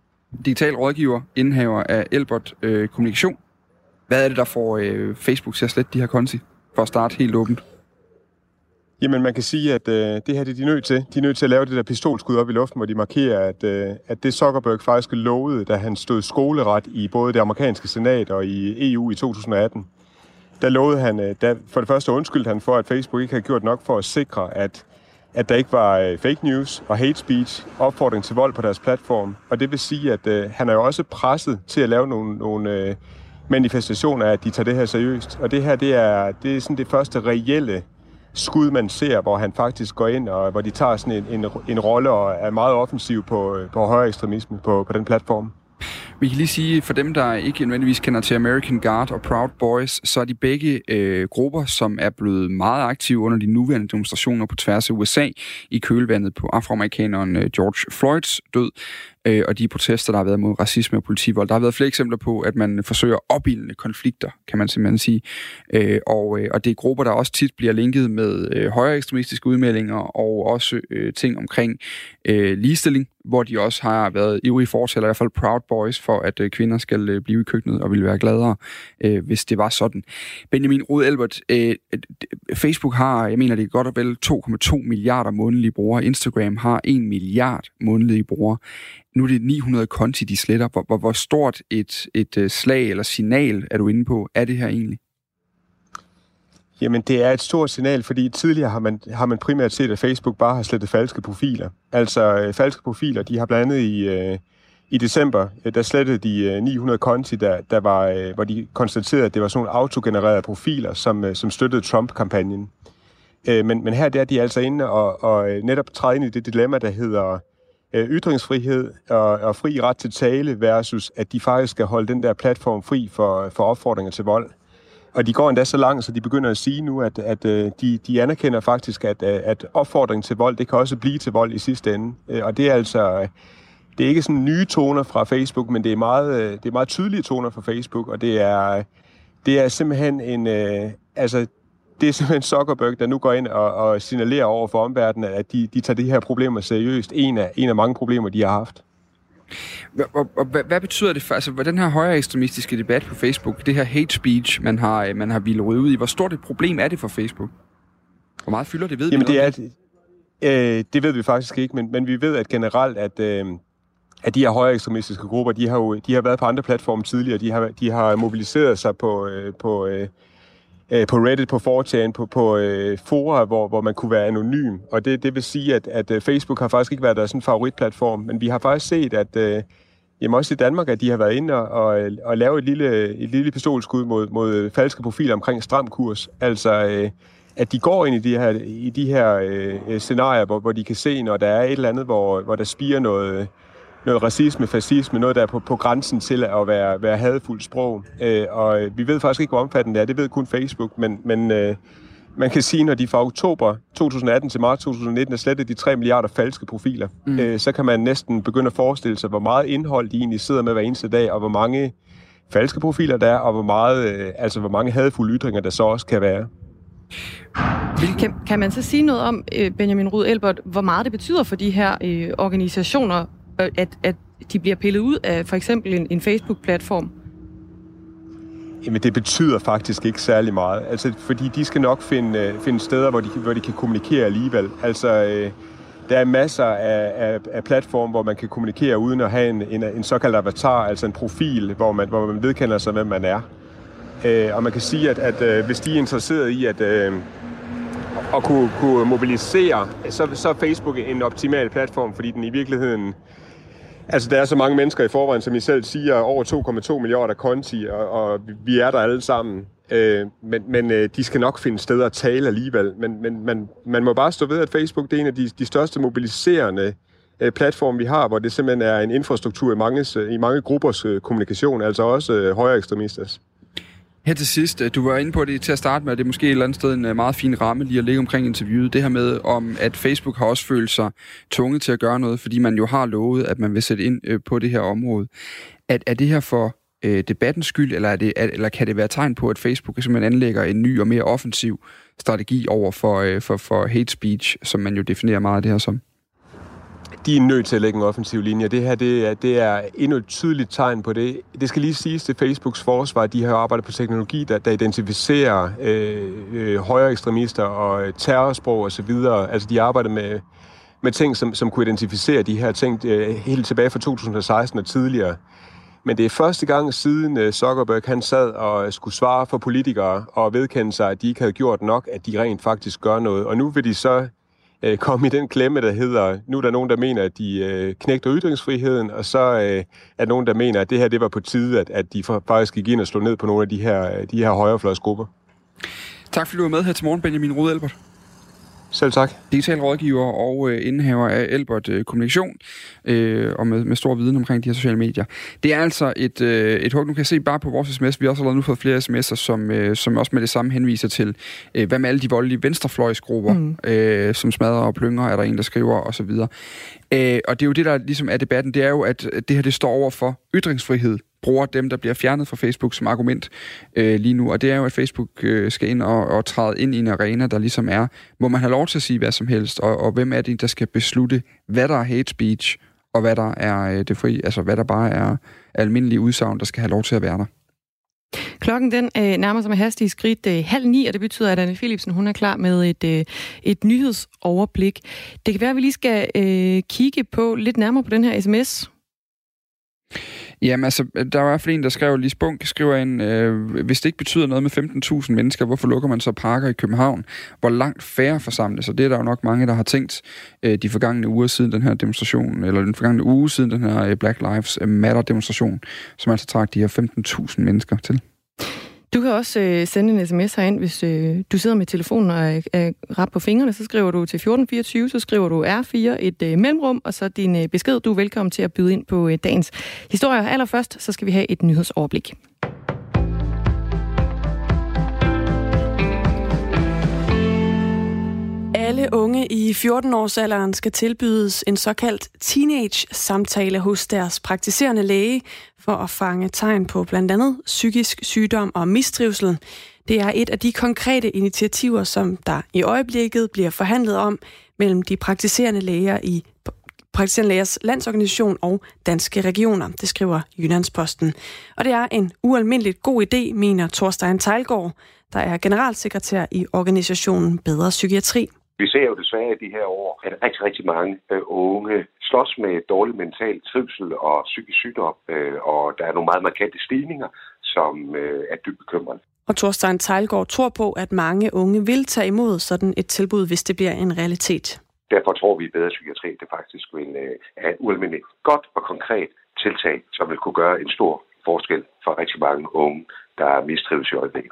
A: Digital rådgiver, indhaver af Elbert øh, Kommunikation. Hvad er det, der får øh, Facebook til at slette de her konti, for at starte helt åbent?
F: Jamen, man kan sige, at øh, det her det er de nødt til. De er nødt til at lave det der pistolskud op i luften, hvor de markerer, at, øh, at det Zuckerberg faktisk lovede, da han stod skoleret i både det amerikanske senat og i EU i 2018. Der lovede han, øh, der, for det første undskyldte han for, at Facebook ikke havde gjort nok for at sikre, at, at der ikke var øh, fake news og hate speech, opfordring til vold på deres platform. Og det vil sige, at øh, han er jo også presset til at lave nogle, nogle øh, manifestationer af, at de tager det her seriøst. Og det her, det er, det er sådan det første reelle skud, man ser, hvor han faktisk går ind, og hvor de tager sådan en, en, en rolle og er meget offensiv på, øh, på højere ekstremisme på, på den platform.
A: Vi kan lige sige, for dem, der ikke nødvendigvis kender til American Guard og Proud Boys, så er de begge øh, grupper, som er blevet meget aktive under de nuværende demonstrationer på tværs af USA i kølvandet på afroamerikaneren øh, George Floyds død øh, og de protester, der har været mod racisme og politivold. Der har været flere eksempler på, at man forsøger opildne konflikter, kan man simpelthen sige. Øh, og, øh, og det er grupper, der også tit bliver linket med øh, højere ekstremistiske udmeldinger og også øh, ting omkring øh, ligestilling, hvor de også har været ivrige fortæller, i hvert fald Proud Boys, for at øh, kvinder skal øh, blive i køkkenet og ville være gladere, øh, hvis det var sådan. Benjamin Rud Albert, øh, Facebook har, jeg mener det er godt og vel 2,2 milliarder månedlige brugere. Instagram har 1 milliard månedlige brugere nu er det 900 konti, de sletter. Hvor, hvor, hvor stort et, et øh, slag eller signal er du inde på, er det her egentlig?
F: Jamen, det er et stort signal, fordi tidligere har man, har man primært set, at Facebook bare har slettet falske profiler. Altså, øh, falske profiler, de har blandt andet i, øh, i december, øh, der slettede de 900 konti, der, der var, øh, hvor de konstaterede, at det var sådan nogle autogenererede profiler, som, øh, som støttede Trump-kampagnen. Øh, men, men her der er de altså inde og, og netop træde ind i det dilemma, der hedder øh, ytringsfrihed og, og fri ret til tale versus, at de faktisk skal holde den der platform fri for, for opfordringer til vold. og de går endda så langt, så de begynder at sige nu, at, at øh, de, de anerkender faktisk, at, øh, at opfordring til vold, det kan også blive til vold i sidste ende. Øh, og det er altså, det er ikke sådan nye toner fra Facebook, men det er meget, det er meget tydelige toner fra Facebook, og det er, det er simpelthen en, altså, det er simpelthen Zuckerberg, der nu går ind og, og signalerer over for omverdenen, at de, de tager de her problemer seriøst. En af, en af mange problemer, de har haft.
A: Og, og, hvad, hvad betyder det for, altså, den her højere ekstremistiske debat på Facebook, det her hate speech, man har, man har ville ud i, hvor stort et problem er det for Facebook? Hvor meget fylder det, ved
F: Jamen, vi det, er, øh, det ved vi faktisk ikke, men, men vi ved at generelt, at, øh, at de her højere ekstremistiske grupper, de har jo de har været på andre platforme tidligere, de har, de har mobiliseret sig på, øh, på øh, øh, på Reddit, på 4 på, på øh, fora, hvor, hvor man kunne være anonym. Og det, det vil sige, at, at øh, Facebook har faktisk ikke været deres sådan, favoritplatform, men vi har faktisk set, at øh, jamen også i Danmark, at de har været inde og, og, og lave et lille, et lille pistolskud mod, mod øh, falske profiler omkring stram kurs. Altså, øh, at de går ind i de her, i de her øh, scenarier, hvor, hvor de kan se, når der er et eller andet, hvor, hvor der spiger noget, noget racisme, fascisme, noget der er på, på grænsen til at være, være hadfuldt sprog. Øh, og vi ved faktisk ikke, hvor omfattende det er. Det ved kun Facebook, men, men øh, man kan sige, når de fra oktober 2018 til marts 2019 er slettet de 3 milliarder falske profiler, mm. øh, så kan man næsten begynde at forestille sig, hvor meget indhold de egentlig sidder med hver eneste dag, og hvor mange falske profiler der er, og hvor, meget, øh, altså, hvor mange hadfulde ytringer der så også kan være.
B: Kan, kan man så sige noget om, øh, Benjamin Rud Elbert, hvor meget det betyder for de her øh, organisationer at, at de bliver pillet ud af for eksempel en, en Facebook-platform?
F: Jamen, det betyder faktisk ikke særlig meget. Altså, fordi de skal nok finde, øh, finde steder, hvor de, hvor de kan kommunikere alligevel. Altså, øh, der er masser af, af, af platforme, hvor man kan kommunikere uden at have en, en, en såkaldt avatar, altså en profil, hvor man, hvor man vedkender sig, hvem man er. Øh, og man kan sige, at, at øh, hvis de er interesseret i at, øh, at kunne, kunne mobilisere, så, så er Facebook en optimal platform, fordi den i virkeligheden Altså, der er så mange mennesker i forvejen, som I selv siger, over 2,2 milliarder konti, og, og vi er der alle sammen. Øh, men men øh, de skal nok finde steder at tale alligevel. Men, men man, man må bare stå ved, at Facebook det er en af de, de største mobiliserende øh, platforme, vi har, hvor det simpelthen er en infrastruktur i mange, i mange gruppers øh, kommunikation, altså også øh, højere ekstremisters.
A: Her til sidst, øh, du var inde på det til at starte med, at det er måske et eller andet sted en øh, meget fin ramme lige at ligge omkring interviewet. Det her med, om at Facebook har også følt sig tvunget til at gøre noget, fordi man jo har lovet, at man vil sætte ind øh, på det her område. Er, er det her for øh, debattens skyld, eller, er det, er, eller kan det være tegn på, at Facebook simpelthen anlægger en ny og mere offensiv strategi over for, øh, for, for hate speech, som man jo definerer meget af det her som?
F: De er nødt til at lægge en offensiv linje. Det her det er, det er endnu et tydeligt tegn på det. Det skal lige siges til Facebooks forsvar, de har arbejdet på teknologi, der, der identificerer øh, øh, højere ekstremister og øh, terrorsprog osv. Altså de arbejder med, med ting, som, som kunne identificere de her ting øh, helt tilbage fra 2016 og tidligere. Men det er første gang siden øh, Zuckerberg han sad og skulle svare for politikere og vedkende sig, at de ikke havde gjort nok, at de rent faktisk gør noget. Og nu vil de så øh, komme i den klemme, der hedder, nu er der nogen, der mener, at de øh, knægter ytringsfriheden, og så øh, er der nogen, der mener, at det her det var på tide, at, at de faktisk gik ind og slog ned på nogle af de her, øh, de her højrefløjsgrupper.
A: Tak fordi du var med her til morgen, Benjamin Rode Albert.
F: Selv tak.
A: Digital rådgiver og øh, indehaver af Albert øh, Kommunikation, øh, og med, med stor viden omkring de her sociale medier. Det er altså et, øh, et hug, du kan se bare på vores sms. Vi har også allerede nu fået flere sms'er, som, øh, som også med det samme henviser til, øh, hvad med alle de voldelige venstrefløjsgrupper, mm. øh, som smadrer og plynger, er der en, der skriver, osv. Øh, og det er jo det, der ligesom er debatten, det er jo, at det her det står over for ytringsfrihed bruger dem, der bliver fjernet fra Facebook som argument øh, lige nu. Og det er jo, at Facebook øh, skal ind og, og træde ind i en arena, der ligesom er, hvor man har lov til at sige hvad som helst, og, og hvem er det, der skal beslutte, hvad der er hate speech, og hvad der er øh, det fri, altså hvad der bare er almindelige udsagn, der skal have lov til at være der.
B: Klokken den øh, nærmer sig med hastige skridt øh, halv ni, og det betyder, at Anne Philipsen hun er klar med et, øh, et nyhedsoverblik. Det kan være, at vi lige skal øh, kigge på lidt nærmere på den her sms,
A: Jamen altså, der var i hvert fald en, der skrev, Lis Bunk skriver en, øh, hvis det ikke betyder noget med 15.000 mennesker, hvorfor lukker man så parker i København? Hvor langt færre forsamles? Og det er der jo nok mange, der har tænkt øh, de forgangne uger siden den her demonstration, eller den forgangne uge siden den her øh, Black Lives Matter demonstration, som altså trak de her 15.000 mennesker til.
B: Du kan også øh, sende en sms herind, hvis øh, du sidder med telefonen og er, er ret på fingrene. Så skriver du til 1424, så skriver du R4, et øh, mellemrum, og så din øh, besked. Du er velkommen til at byde ind på øh, dagens historie. Allerførst, så skal vi have et nyhedsoverblik.
G: Alle unge i 14-årsalderen skal tilbydes en såkaldt teenage-samtale hos deres praktiserende læge for at fange tegn på blandt andet psykisk sygdom og mistrivsel. Det er et af de konkrete initiativer, som der i øjeblikket bliver forhandlet om mellem de praktiserende læger i Praktiserende Lægers Landsorganisation og Danske Regioner, det skriver Jyllandsposten. Og det er en ualmindeligt god idé, mener Thorstein Tejlgaard, der er generalsekretær i organisationen Bedre Psykiatri.
H: Vi ser jo desværre i de her år, at rigtig, rigtig mange øh, unge slås med dårlig mental trivsel og psykisk sygdom, øh, og der er nogle meget markante stigninger, som øh, er dybt bekymrende.
G: Og Thorstein Tejlgaard tror på, at mange unge vil tage imod sådan et tilbud, hvis det bliver en realitet.
H: Derfor tror vi, at bedre psykiatri det faktisk vil have et ualmindeligt godt og konkret tiltag, som vil kunne gøre en stor forskel for rigtig mange unge, der mistrives i øjeblikket.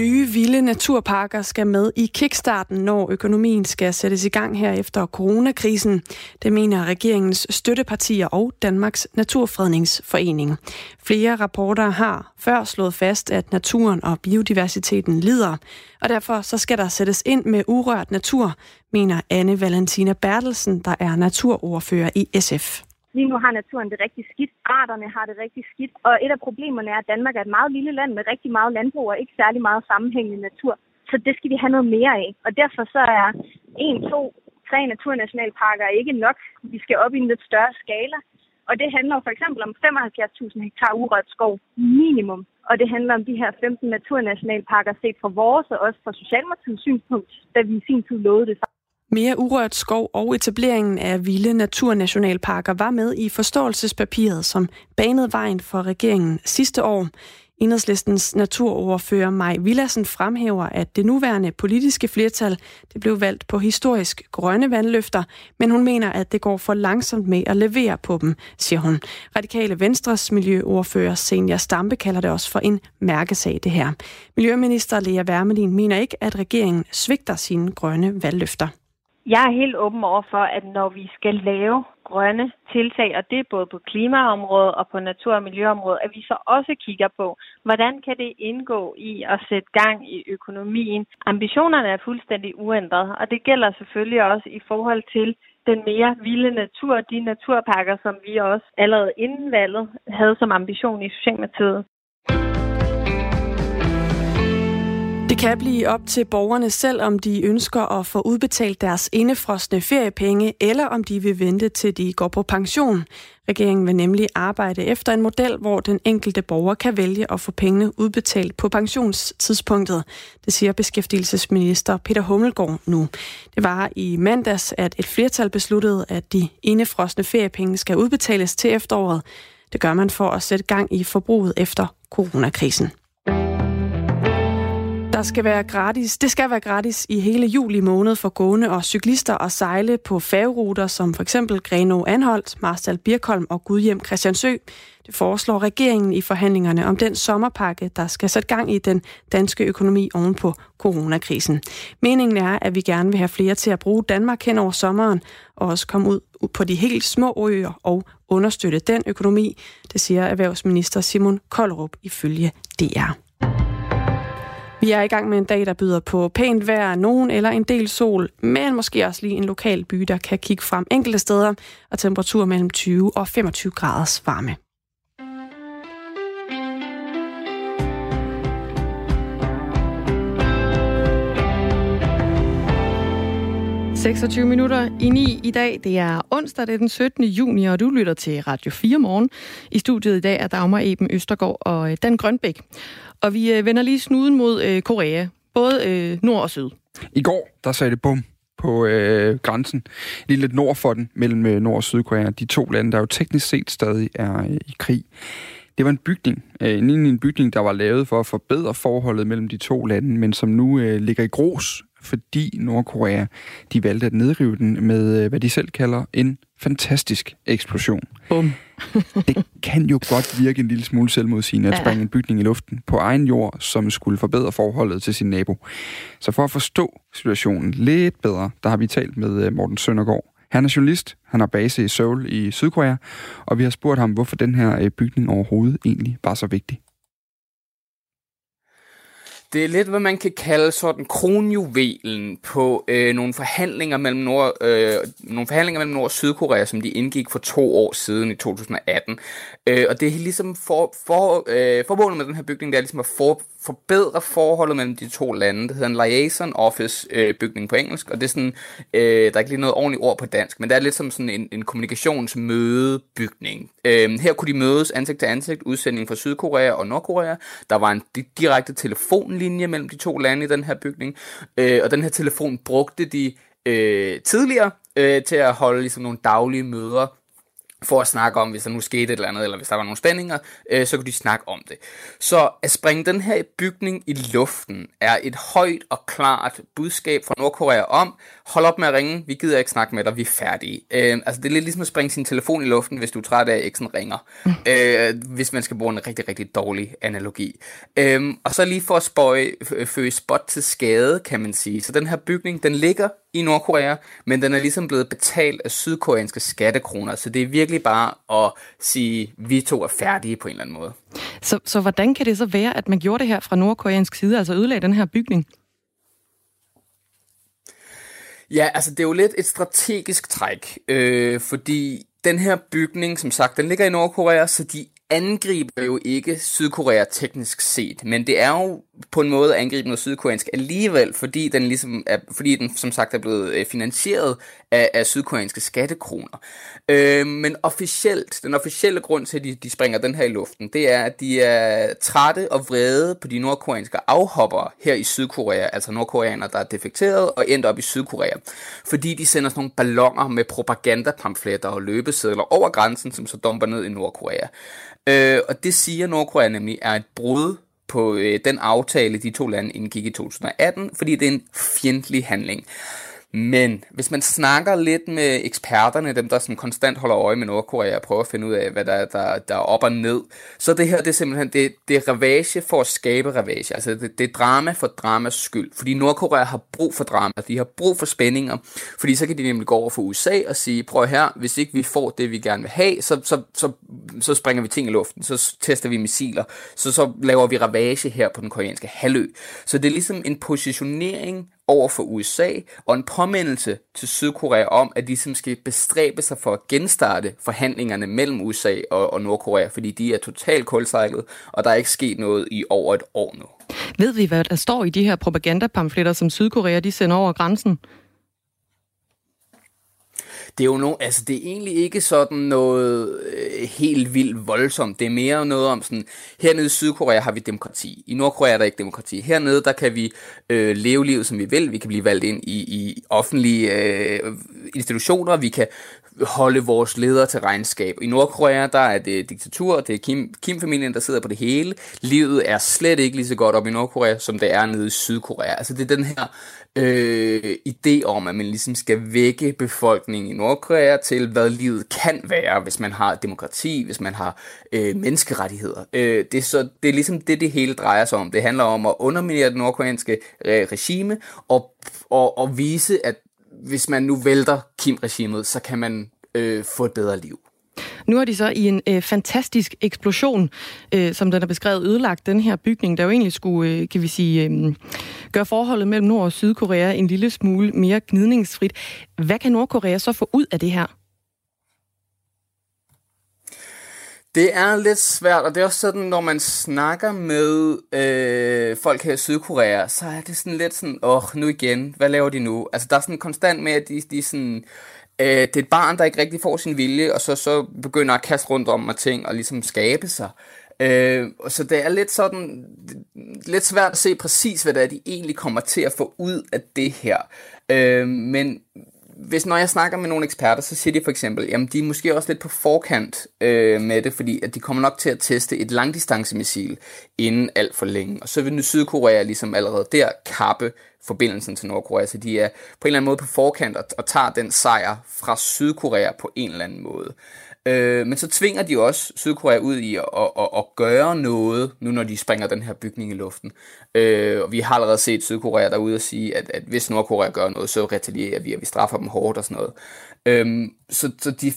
G: Nye vilde naturparker skal med i kickstarten, når økonomien skal sættes i gang her efter coronakrisen. Det mener regeringens støttepartier og Danmarks Naturfredningsforening. Flere rapporter har før slået fast, at naturen og biodiversiteten lider, og derfor så skal der sættes ind med urørt natur, mener Anne Valentina Bertelsen, der er naturordfører i SF.
I: Lige nu har naturen det rigtig skidt. Arterne har det rigtig skidt. Og et af problemerne er, at Danmark er et meget lille land med rigtig meget landbrug og ikke særlig meget sammenhængende natur. Så det skal vi have noget mere af. Og derfor så er en, to, tre naturnationalparker ikke nok. Vi skal op i en lidt større skala. Og det handler for eksempel om 75.000 hektar urørt skov minimum. Og det handler om de her 15 naturnationalparker set fra vores og også fra Socialdemokratiets synspunkt, da vi i sin tid lovede det
G: mere urørt skov og etableringen af vilde naturnationalparker var med i forståelsespapiret, som banede vejen for regeringen sidste år. Enhedslistens naturoverfører Maj Villassen fremhæver, at det nuværende politiske flertal det blev valgt på historisk grønne vandløfter, men hun mener, at det går for langsomt med at levere på dem, siger hun. Radikale Venstres miljøoverfører Senja Stampe kalder det også for en mærkesag, det her. Miljøminister Lea Wermelin mener ikke, at regeringen svigter sine grønne valgløfter.
J: Jeg er helt åben over for, at når vi skal lave grønne tiltag, og det er både på klimaområdet og på natur- og miljøområdet, at vi så også kigger på, hvordan kan det indgå i at sætte gang i økonomien. Ambitionerne er fuldstændig uændrede, og det gælder selvfølgelig også i forhold til den mere vilde natur, de naturpakker, som vi også allerede inden valget havde som ambition i Socialdemokratiet.
G: Kan blive op til borgerne selv, om de ønsker at få udbetalt deres indefrostende feriepenge, eller om de vil vente til de går på pension. Regeringen vil nemlig arbejde efter en model, hvor den enkelte borger kan vælge at få pengene udbetalt på pensionstidspunktet. Det siger beskæftigelsesminister Peter Hummelgaard nu. Det var i mandags, at et flertal besluttede, at de indefrostende feriepenge skal udbetales til efteråret. Det gør man for at sætte gang i forbruget efter coronakrisen. Der skal være gratis. Det skal være gratis i hele juli måned for gående og cyklister at sejle på færgeruter som for eksempel Greno Anholdt, Marstal Birkholm og Gudhjem Christiansø. Det foreslår regeringen i forhandlingerne om den sommerpakke, der skal sætte gang i den danske økonomi oven på coronakrisen. Meningen er, at vi gerne vil have flere til at bruge Danmark hen over sommeren og også komme ud på de helt små øer og understøtte den økonomi, det siger erhvervsminister Simon Koldrup ifølge DR. Vi er i gang med en dag, der byder på pænt vejr, nogen eller en del sol, men måske også lige en lokal by, der kan kigge frem enkelte steder, og temperatur mellem 20 og 25 graders varme.
B: – 26 minutter i 9 i dag. Det er onsdag, det er den 17. juni, og du lytter til Radio 4 morgen. I studiet i dag er Dagmar Eben Østergaard og øh, Dan Grønbæk. Og vi øh, vender lige snuden mod øh, Korea, både øh, nord og syd.
A: I går, der sagde det bum på øh, grænsen, lige lidt nord for den, mellem øh, Nord- og Sydkorea. De to lande, der jo teknisk set stadig er øh, i krig. Det var en bygning, øh, en bygning, der var lavet for at forbedre forholdet mellem de to lande, men som nu øh, ligger i grus fordi Nordkorea de valgte at nedrive den med, øh, hvad de selv kalder en fantastisk eksplosion.
B: Bum. [laughs]
A: det kan jo godt virke en lille smule selvmodsigende at springe en bygning i luften på egen jord, som skulle forbedre forholdet til sin nabo. Så for at forstå situationen lidt bedre, der har vi talt med øh, Morten Søndergaard. Han er journalist, han har base i Seoul i Sydkorea, og vi har spurgt ham, hvorfor den her øh, bygning overhovedet egentlig var så vigtig.
K: Det er lidt, hvad man kan kalde sådan kronjuvelen på øh, nogle forhandlinger mellem Nord, øh, nogle forhandlinger mellem Nord og Sydkorea, som de indgik for to år siden i 2018. Øh, og det er ligesom for, for, øh, formålet med den her bygning, det er ligesom at for, forbedre forholdet mellem de to lande. Det hedder en liaison office øh, bygning på engelsk, og det er sådan, øh, der er ikke lige noget ordentligt ord på dansk, men det er lidt som sådan en, en kommunikationsmødebygning. Øh, her kunne de mødes ansigt til ansigt, udsending fra Sydkorea og Nordkorea. Der var en direkte telefonlinje mellem de to lande i den her bygning, øh, og den her telefon brugte de øh, tidligere øh, til at holde ligesom nogle daglige møder for at snakke om, hvis der nu skete et eller andet, eller hvis der var nogle spændinger, øh, så kunne de snakke om det. Så at springe den her bygning i luften er et højt og klart budskab fra Nordkorea om, hold op med at ringe, vi gider ikke snakke med dig, vi er færdige. Øh, altså det er lidt ligesom at springe sin telefon i luften, hvis du er træt af, at eksen ringer. [laughs] Øh, hvis man skal bruge en rigtig, rigtig dårlig analogi. Øh, og så lige for at spøje, føje spot til skade, kan man sige. Så den her bygning, den ligger i Nordkorea, men den er ligesom blevet betalt af sydkoreanske skattekroner, så det er virkelig bare at sige, vi to er færdige på en eller anden måde.
B: Så, så hvordan kan det så være, at man gjorde det her fra nordkoreansk side, altså ødelagde den her bygning?
K: Ja, altså det er jo lidt et strategisk træk, øh, fordi den her bygning, som sagt, den ligger i Nordkorea, så de angriber jo ikke Sydkorea teknisk set, men det er jo på en måde angriber noget sydkoreansk alligevel, fordi den ligesom er, fordi den som sagt er blevet øh, finansieret af, af sydkoreanske skattekroner. Øh, men officielt, den officielle grund til, at de, de springer den her i luften, det er, at de er trætte og vrede på de nordkoreanske afhoppere her i Sydkorea, altså nordkoreanere, der er defekteret og endt op i Sydkorea, fordi de sender sådan nogle ballonger med propagandapamfletter og løbesedler over grænsen, som så dumper ned i Nordkorea. Øh, og det siger Nordkorea nemlig er et brud på øh, den aftale, de to lande indgik i 2018, fordi det er en fjendtlig handling. Men hvis man snakker lidt med eksperterne, dem der sådan konstant holder øje med Nordkorea og prøver at finde ud af, hvad der, der, der er op og ned, så det her det er simpelthen det, det er ravage for at skabe ravage. Altså det, det er drama for dramas skyld. Fordi Nordkorea har brug for drama, de har brug for spændinger, fordi så kan de nemlig gå over for USA og sige, prøv her, hvis ikke vi får det, vi gerne vil have, så, så, så, så springer vi ting i luften, så tester vi missiler, så, så laver vi ravage her på den koreanske halvø. Så det er ligesom en positionering over for USA, og en påmindelse til Sydkorea om, at de som skal bestræbe sig for at genstarte forhandlingerne mellem USA og, og Nordkorea, fordi de er totalt kulsejlet, og der er ikke sket noget i over et år nu.
B: Ved vi, hvad der står i de her propagandapamfletter, som Sydkorea de sender over grænsen?
K: Det er jo no, altså det er egentlig ikke sådan noget øh, helt vildt voldsomt. Det er mere noget om sådan, hernede i Sydkorea har vi demokrati. I Nordkorea er der ikke demokrati. Hernede, der kan vi øh, leve livet, som vi vil. Vi kan blive valgt ind i, i offentlige øh, institutioner. Vi kan holde vores ledere til regnskab. I Nordkorea, der er det diktatur, det er Kim, Kim-familien, der sidder på det hele. Livet er slet ikke lige så godt op i Nordkorea, som det er nede i Sydkorea. Altså det er den her øh, idé om, at man ligesom skal vække befolkningen i Nordkorea til, hvad livet kan være, hvis man har demokrati, hvis man har øh, menneskerettigheder. Øh, det, er så, det er ligesom det, det hele drejer sig om. Det handler om at underminere det nordkoreanske øh, regime og, og, og vise, at hvis man nu vælter Kim-regimet, så kan man øh, få et bedre liv.
B: Nu har de så i en øh, fantastisk eksplosion, øh, som den er beskrevet, ødelagt den her bygning, der jo egentlig skulle, øh, kan vi sige, øh, gøre forholdet mellem Nord- og Sydkorea en lille smule mere gnidningsfrit. Hvad kan Nordkorea så få ud af det her?
K: Det er lidt svært, og det er også sådan, når man snakker med øh, folk her i Sydkorea, så er det sådan lidt sådan, åh, nu igen, hvad laver de nu? Altså, der er sådan konstant med, at de, de sådan, øh, Øh, det er et barn, der ikke rigtig får sin vilje, og så, så begynder at kaste rundt om og ting og ligesom skabe sig. Øh, så det er lidt sådan, lidt svært at se præcis, hvad det er, de egentlig kommer til at få ud af det her. Øh, men hvis når jeg snakker med nogle eksperter, så siger de for eksempel, jamen de er måske også lidt på forkant øh, med det, fordi at de kommer nok til at teste et langdistancemissil inden alt for længe. Og så vil nu Sydkorea ligesom allerede der kappe forbindelsen til Nordkorea, så de er på en eller anden måde på forkant og, og tager den sejr fra Sydkorea på en eller anden måde. Øh, men så tvinger de også Sydkorea ud i at, at, at, at gøre noget, nu når de springer den her bygning i luften. Øh, og vi har allerede set Sydkorea derude og sige, at, at hvis Nordkorea gør noget, så retalierer vi, og vi straffer dem hårdt og sådan noget. Øh, så, så de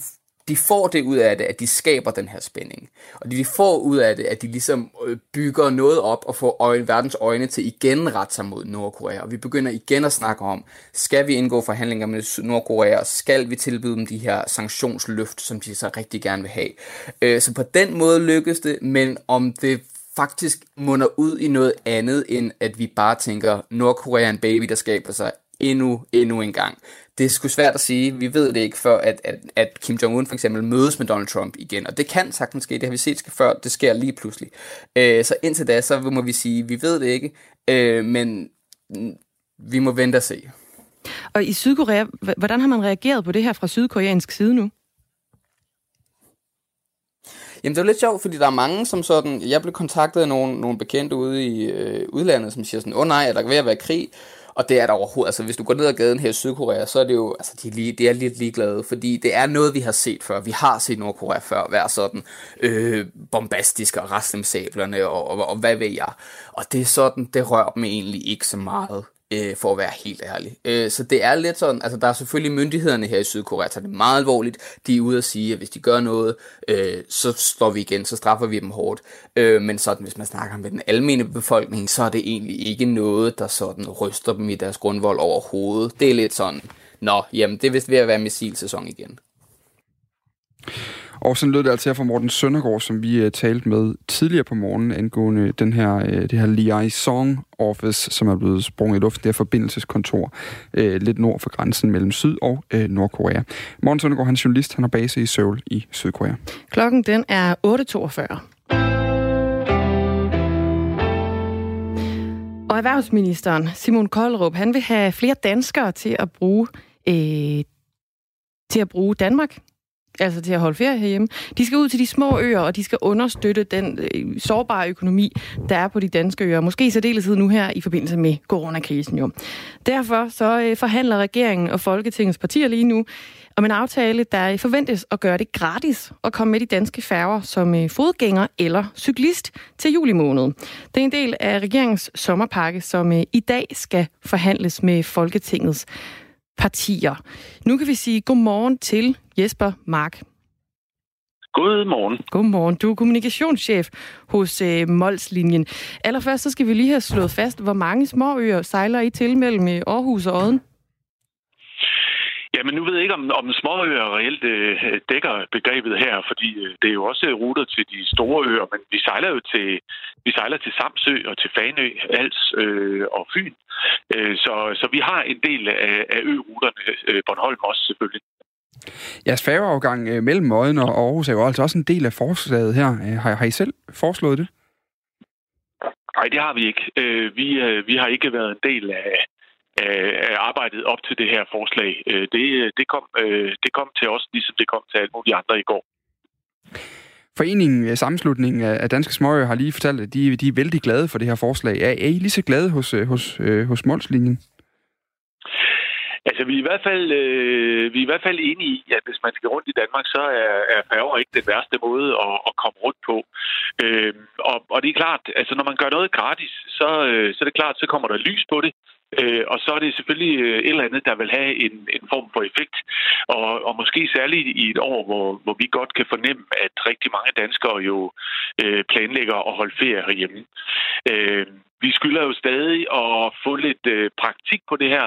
K: de får det ud af det, at de skaber den her spænding. Og de får ud af det, at de ligesom øh, bygger noget op og får øjne, verdens øjne til igen rette sig mod Nordkorea. Og vi begynder igen at snakke om, skal vi indgå forhandlinger med Nordkorea, skal vi tilbyde dem de her sanktionsløft, som de så rigtig gerne vil have. Øh, så på den måde lykkes det, men om det faktisk munder ud i noget andet, end at vi bare tænker, Nordkorea er en baby, der skaber sig endnu, endnu en gang. Det er sgu svært at sige. Vi ved det ikke før, at, at, at Kim Jong-un for eksempel mødes med Donald Trump igen. Og det kan sagtens ske. Det har vi set før. Det sker lige pludselig. Øh, så indtil da, så må vi sige, vi ved det ikke. Øh, men vi må vente og se.
B: Og i Sydkorea, hvordan har man reageret på det her fra sydkoreansk side nu?
K: Jamen det er lidt sjovt, fordi der er mange, som sådan... Jeg blev kontaktet af nogle, nogle bekendte ude i øh, udlandet, som siger sådan, åh oh, nej, er der ved at være krig? Og det er der overhovedet. Altså, hvis du går ned ad gaden her i Sydkorea, så er det jo, altså, de er, lige, de er lidt ligeglade, fordi det er noget, vi har set før. Vi har set Nordkorea før være sådan øh, bombastisk og rasle og, og, og, hvad ved jeg. Og det er sådan, det rører dem egentlig ikke så meget øh, for at være helt ærlig. Øh, så det er lidt sådan, altså der er selvfølgelig myndighederne her i Sydkorea, tager det meget alvorligt. De er ude at sige, at hvis de gør noget, øh, så står vi igen, så straffer vi dem hårdt. Øh, men sådan, hvis man snakker med den almindelige befolkning, så er det egentlig ikke noget, der sådan ryster dem i deres grundvold overhovedet. Det er lidt sådan, nå, jamen det er vist ved at være missilsæson igen.
A: Og sådan lød det altså her fra Morten Søndergaard, som vi uh, talte med tidligere på morgenen angående øh, den her, uh, det her liaison office, som er blevet sprunget i luften, det her forbindelseskontor uh, lidt nord for grænsen mellem Syd- og uh, Nordkorea. Morten Søndergaard, han er journalist, han har base i Seoul i Sydkorea.
B: Klokken den er 8.42. Og erhvervsministeren Simon Koldrup, han vil have flere danskere til at bruge øh, til at bruge Danmark altså til at holde ferie herhjemme. De skal ud til de små øer, og de skal understøtte den øh, sårbare økonomi, der er på de danske øer. Måske i særdeleshed nu her i forbindelse med coronakrisen jo. Derfor så øh, forhandler regeringen og Folketingets partier lige nu om en aftale, der øh, forventes at gøre det gratis at komme med de danske færger som øh, fodgænger eller cyklist til juli måned. Det er en del af regeringens sommerpakke, som øh, i dag skal forhandles med Folketingets partier. Nu kan vi sige godmorgen til Jesper Mark.
L: Godmorgen.
B: Godmorgen. Du er kommunikationschef hos øh, Molslinjen. Allerførst så skal vi lige have slået fast, hvor mange småøer sejler I til mellem øh, Aarhus og Odden?
L: Jamen, nu ved jeg ikke, om, om småøer reelt øh, dækker begrebet her, fordi øh, det er jo også ruter til de store øer, men vi sejler jo til, vi sejler til Samsø og til Fanø, Als øh, og Fyn. Øh, så, så vi har en del af, af ø-ruterne, øh, Bornholm også selvfølgelig.
A: Jeres færgeafgang øh, mellem Odden og Aarhus er jo altså også en del af forslaget her. Øh, har, har I selv foreslået det?
L: Nej, det har vi ikke. Øh, vi, vi har ikke været en del af, af arbejdet op til det her forslag. Øh, det, det, kom, øh, det kom til os, ligesom det kom til alle mulige andre i går.
A: Foreningen, øh, sammenslutningen af Danske Småøer har lige fortalt, at de, de er vældig glade for det her forslag. Er, er I lige så glade hos, hos, hos Molslinjen?
L: Altså, vi er i hvert fald, øh, vi er i hvert fald enige i, at hvis man skal rundt i Danmark, så er, er færger ikke den værste måde at, at komme rundt på. Øh, og, og det er klart, altså når man gør noget gratis, så, øh, så er det klart, så kommer der lys på det. Øh, og så er det selvfølgelig øh, et eller andet, der vil have en, en form for effekt. Og, og måske særligt i et år, hvor, hvor vi godt kan fornemme, at rigtig mange danskere jo øh, planlægger at holde ferie herhjemme. Øh, vi skylder jo stadig at få lidt øh, praktik på det her,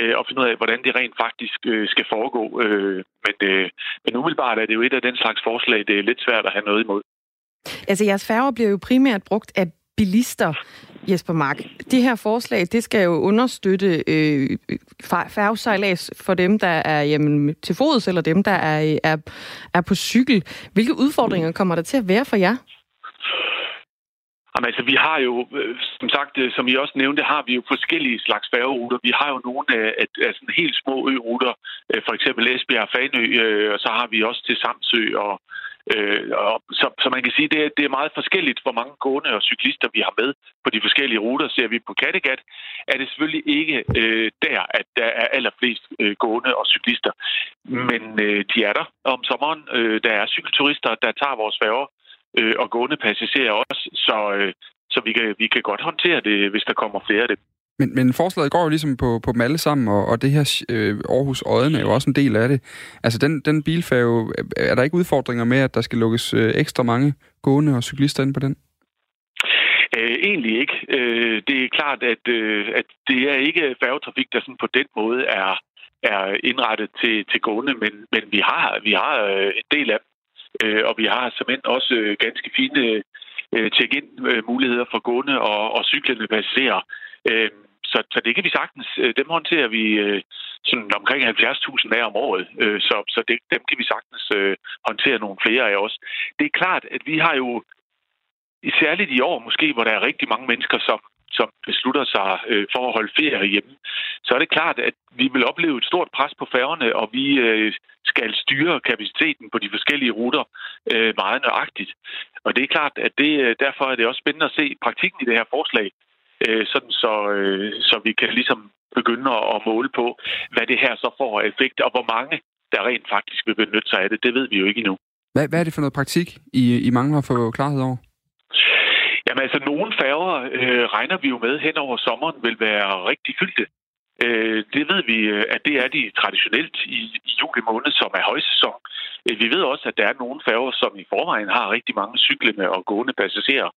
L: øh, og finde ud af, hvordan det rent faktisk øh, skal foregå. Øh, men, øh, men umiddelbart er det jo et af den slags forslag, det er lidt svært at have noget imod.
B: Altså, jeres færger bliver jo primært brugt af bilister, Jesper Mark. Det her forslag, det skal jo understøtte øh, færgesejlads for dem, der er jamen, til fods, eller dem, der er, er, er på cykel. Hvilke udfordringer kommer der til at være for jer?
L: Jamen, altså, vi har jo, øh, som sagt, øh, som I også nævnte, har vi jo forskellige slags færgeruter. Vi har jo nogle af, af, af sådan helt små øruter, øh, for eksempel Esbjerg og Fanø, og så har vi også til Samsø. Og, øh, og, så, så man kan sige, det er, det er meget forskelligt, hvor mange gående og cyklister vi har med på de forskellige ruter. Ser vi på Kattegat, er det selvfølgelig ikke øh, der, at der er allerflest øh, gående og cyklister. Men øh, de er der om sommeren. Øh, der er cykelturister, der tager vores færger øh, og gående passagerer også. Så, øh, så vi, kan, vi kan godt håndtere det, hvis der kommer flere af dem.
A: Men, men forslaget går jo ligesom på, på dem alle sammen, og, og det her øh, Aarhus Odden er jo også en del af det. Altså den, den bilfærge, er der ikke udfordringer med, at der skal lukkes øh, ekstra mange gående og cyklister ind på den?
L: Øh, egentlig ikke. Øh, det er klart, at, øh, at det er ikke færgetrafik, der sådan på den måde er, er indrettet til, til gående, men, men vi har, vi har øh, en del af dem. Øh, og vi har simpelthen også øh, ganske fine øh, check-in-muligheder øh, for gående og, og cyklende passagerer. Øh, så, så det kan vi sagtens. Øh, dem håndterer vi øh, sådan omkring 70.000 af om året. Øh, så så det, dem kan vi sagtens håndtere nogle flere af os. Det er klart, at vi har jo særligt i år måske, hvor der er rigtig mange mennesker, som, som beslutter sig øh, for at holde ferie hjemme, så er det klart, at vi vil opleve et stort pres på færgerne, og vi øh, skal styre kapaciteten på de forskellige ruter øh, meget nøjagtigt. Og det er klart, at det, derfor er det også spændende at se praktikken i det her forslag, øh, sådan så, øh, så vi kan ligesom begynde at måle på, hvad det her så får af effekt, og hvor mange der rent faktisk vil benytte sig af det. Det ved vi jo ikke endnu.
A: Hvad, hvad er det for noget praktik, I, I mangler at få klarhed over?
L: Jamen altså, nogle færger øh, regner vi jo med hen over sommeren vil være rigtig fyldte. Øh, det ved vi, øh, at det er de traditionelt i, i juli måned, som er højsæson. Øh, vi ved også, at der er nogle færger, som i forvejen har rigtig mange cyklende og gående passagerer.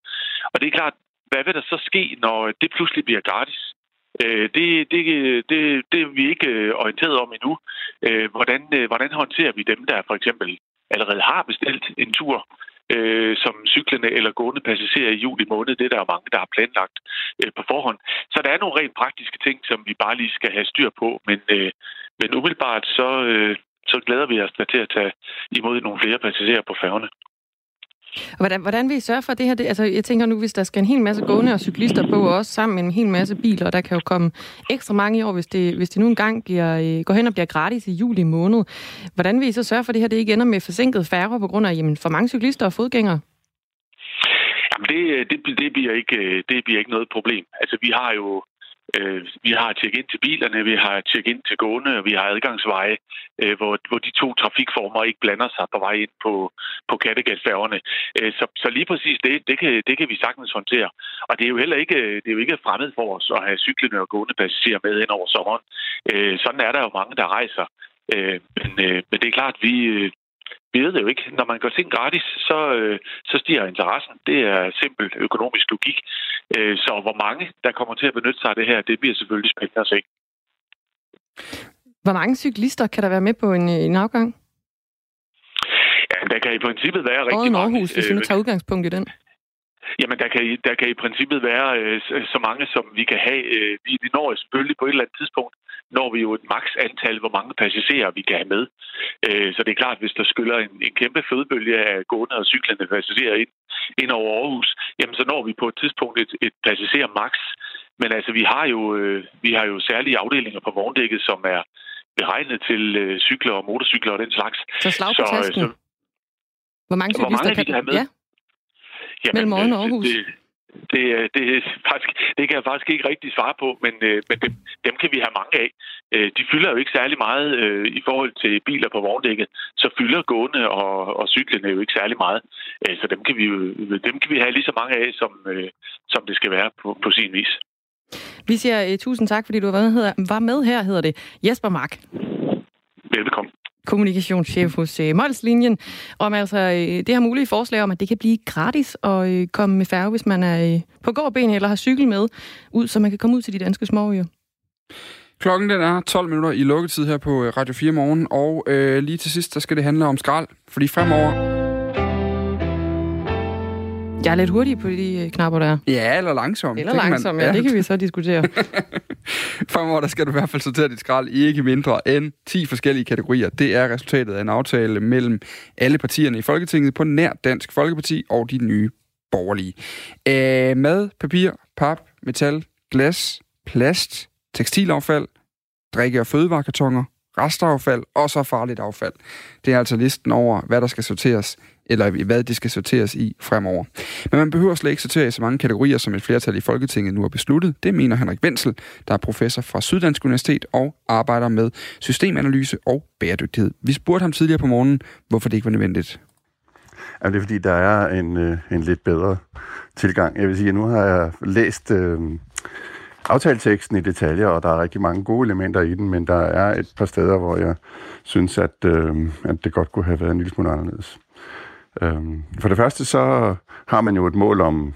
L: Og det er klart, hvad vil der så ske, når det pludselig bliver gratis? Øh, det, det, det, det er vi ikke øh, orienteret om endnu. Øh, hvordan, hvordan håndterer vi dem, der for eksempel allerede har bestilt en tur øh, som cyklende eller gående passagerer i juli måned. Det er der mange, der har planlagt øh, på forhånd. Så der er nogle rent praktiske ting, som vi bare lige skal have styr på. Men, øh, men umiddelbart så, øh, så glæder vi os til at tage imod nogle flere passagerer på færgerne.
B: Hvordan, hvordan vil I sørge for det her? Det, altså, jeg tænker nu, hvis der skal en hel masse gående og cyklister på, og også sammen med en hel masse biler, og der kan jo komme ekstra mange i år, hvis det, hvis det nu engang bliver, øh, går hen og bliver gratis i juli måned. Hvordan vil I så sørge for, det her det ikke ender med forsinket færre på grund af jamen, for mange cyklister og fodgængere?
L: Jamen det, det, det, bliver ikke, øh, det bliver ikke noget problem. Altså vi har jo Øh, vi har tjek ind til bilerne, vi har tjek ind til gående, og vi har adgangsveje, øh, hvor, hvor de to trafikformer ikke blander sig på vej ind på, på Kattegatfærgerne. Øh, så, så lige præcis det, det kan, det kan vi sagtens håndtere. Og det er jo heller ikke, det er jo ikke fremmed for os at have cyklende og gående passagerer med ind over sommeren. Øh, sådan er der jo mange, der rejser. Øh, men, øh, men det er klart, vi, øh, vi ved det jo ikke. Når man går ting gratis, så, øh, så stiger interessen. Det er simpel økonomisk logik. Øh, så hvor mange, der kommer til at benytte sig af det her, det bliver selvfølgelig spændende at se.
B: Hvor mange cyklister kan der være med på en, en afgang?
L: Ja, der kan i princippet være rigtig
B: mange. Aarhus, hvis vi nu øh, tager udgangspunkt i den.
L: Jamen, der kan, der kan i princippet være øh, så mange, som vi kan have. Øh, vi, vi når selvfølgelig på et eller andet tidspunkt, når vi jo et maks antal, hvor mange passagerer vi kan have med. Øh, så det er klart, hvis der skyller en, en kæmpe fødebølge af gående og cyklende passagerer ind, ind over Aarhus, jamen så når vi på et tidspunkt et, et passager maks. Men altså, vi har jo, øh, vi har jo særlige afdelinger på vogndækket, som er beregnet til øh, cykler og motorcykler og den slags.
B: Så slag på så, Så, hvor mange cyklister hvor mange kan,
L: kan have med? Ja.
B: Jamen, Mellem og Aarhus?
L: Det, det, det, [laughs] faktisk, det kan jeg faktisk ikke rigtig svare på, men, øh, men dem, dem kan vi have mange af. Øh, de fylder jo ikke særlig meget øh, i forhold til biler på vogndækket, så fylder gående og, og cyklen jo ikke særlig meget. Øh, så dem kan, vi dem kan vi have lige så mange af, som, øh, som det skal være på, på sin vis.
B: Vi siger uh, tusind tak, fordi du var med, var med her, hedder det Jesper Mark.
L: Velbekomme
B: kommunikationschef hos øh, Molslinjen, om altså øh, det her mulige forslag om, at det kan blive gratis at øh, komme med færge, hvis man er øh, på gårdben eller har cykel med, ud, så man kan komme ud til de danske småøer.
A: Klokken den er 12 minutter i lukketid her på øh, Radio 4 morgen, og øh, lige til sidst, der skal det handle om skrald, fordi fremover
B: jeg er lidt hurtig på de øh, knapper der.
A: Ja, eller langsom.
B: Eller langsom, man, ja, ja, det kan vi så diskutere. [laughs]
A: Fremover der skal du i hvert fald sortere dit skrald i ikke mindre end 10 forskellige kategorier. Det er resultatet af en aftale mellem alle partierne i Folketinget på nær Dansk Folkeparti og de nye borgerlige. Æh, mad, papir, pap, metal, glas, plast, tekstilaffald, drikke- og fødevarekartoner, restaffald og så farligt affald. Det er altså listen over, hvad der skal sorteres eller hvad det skal sorteres i fremover. Men man behøver slet ikke sortere i så mange kategorier, som et flertal i Folketinget nu har besluttet. Det mener Henrik Wenzel, der er professor fra Syddansk Universitet og arbejder med systemanalyse og bæredygtighed. Vi spurgte ham tidligere på morgenen, hvorfor det ikke var nødvendigt.
M: Ja, det er fordi, der er en, øh, en lidt bedre tilgang. Jeg vil sige, at nu har jeg læst øh, aftaleteksten i detaljer, og der er rigtig mange gode elementer i den, men der er et par steder, hvor jeg synes, at, øh, at det godt kunne have været en lille smule anderledes. Øh, for det første så har man jo et mål om,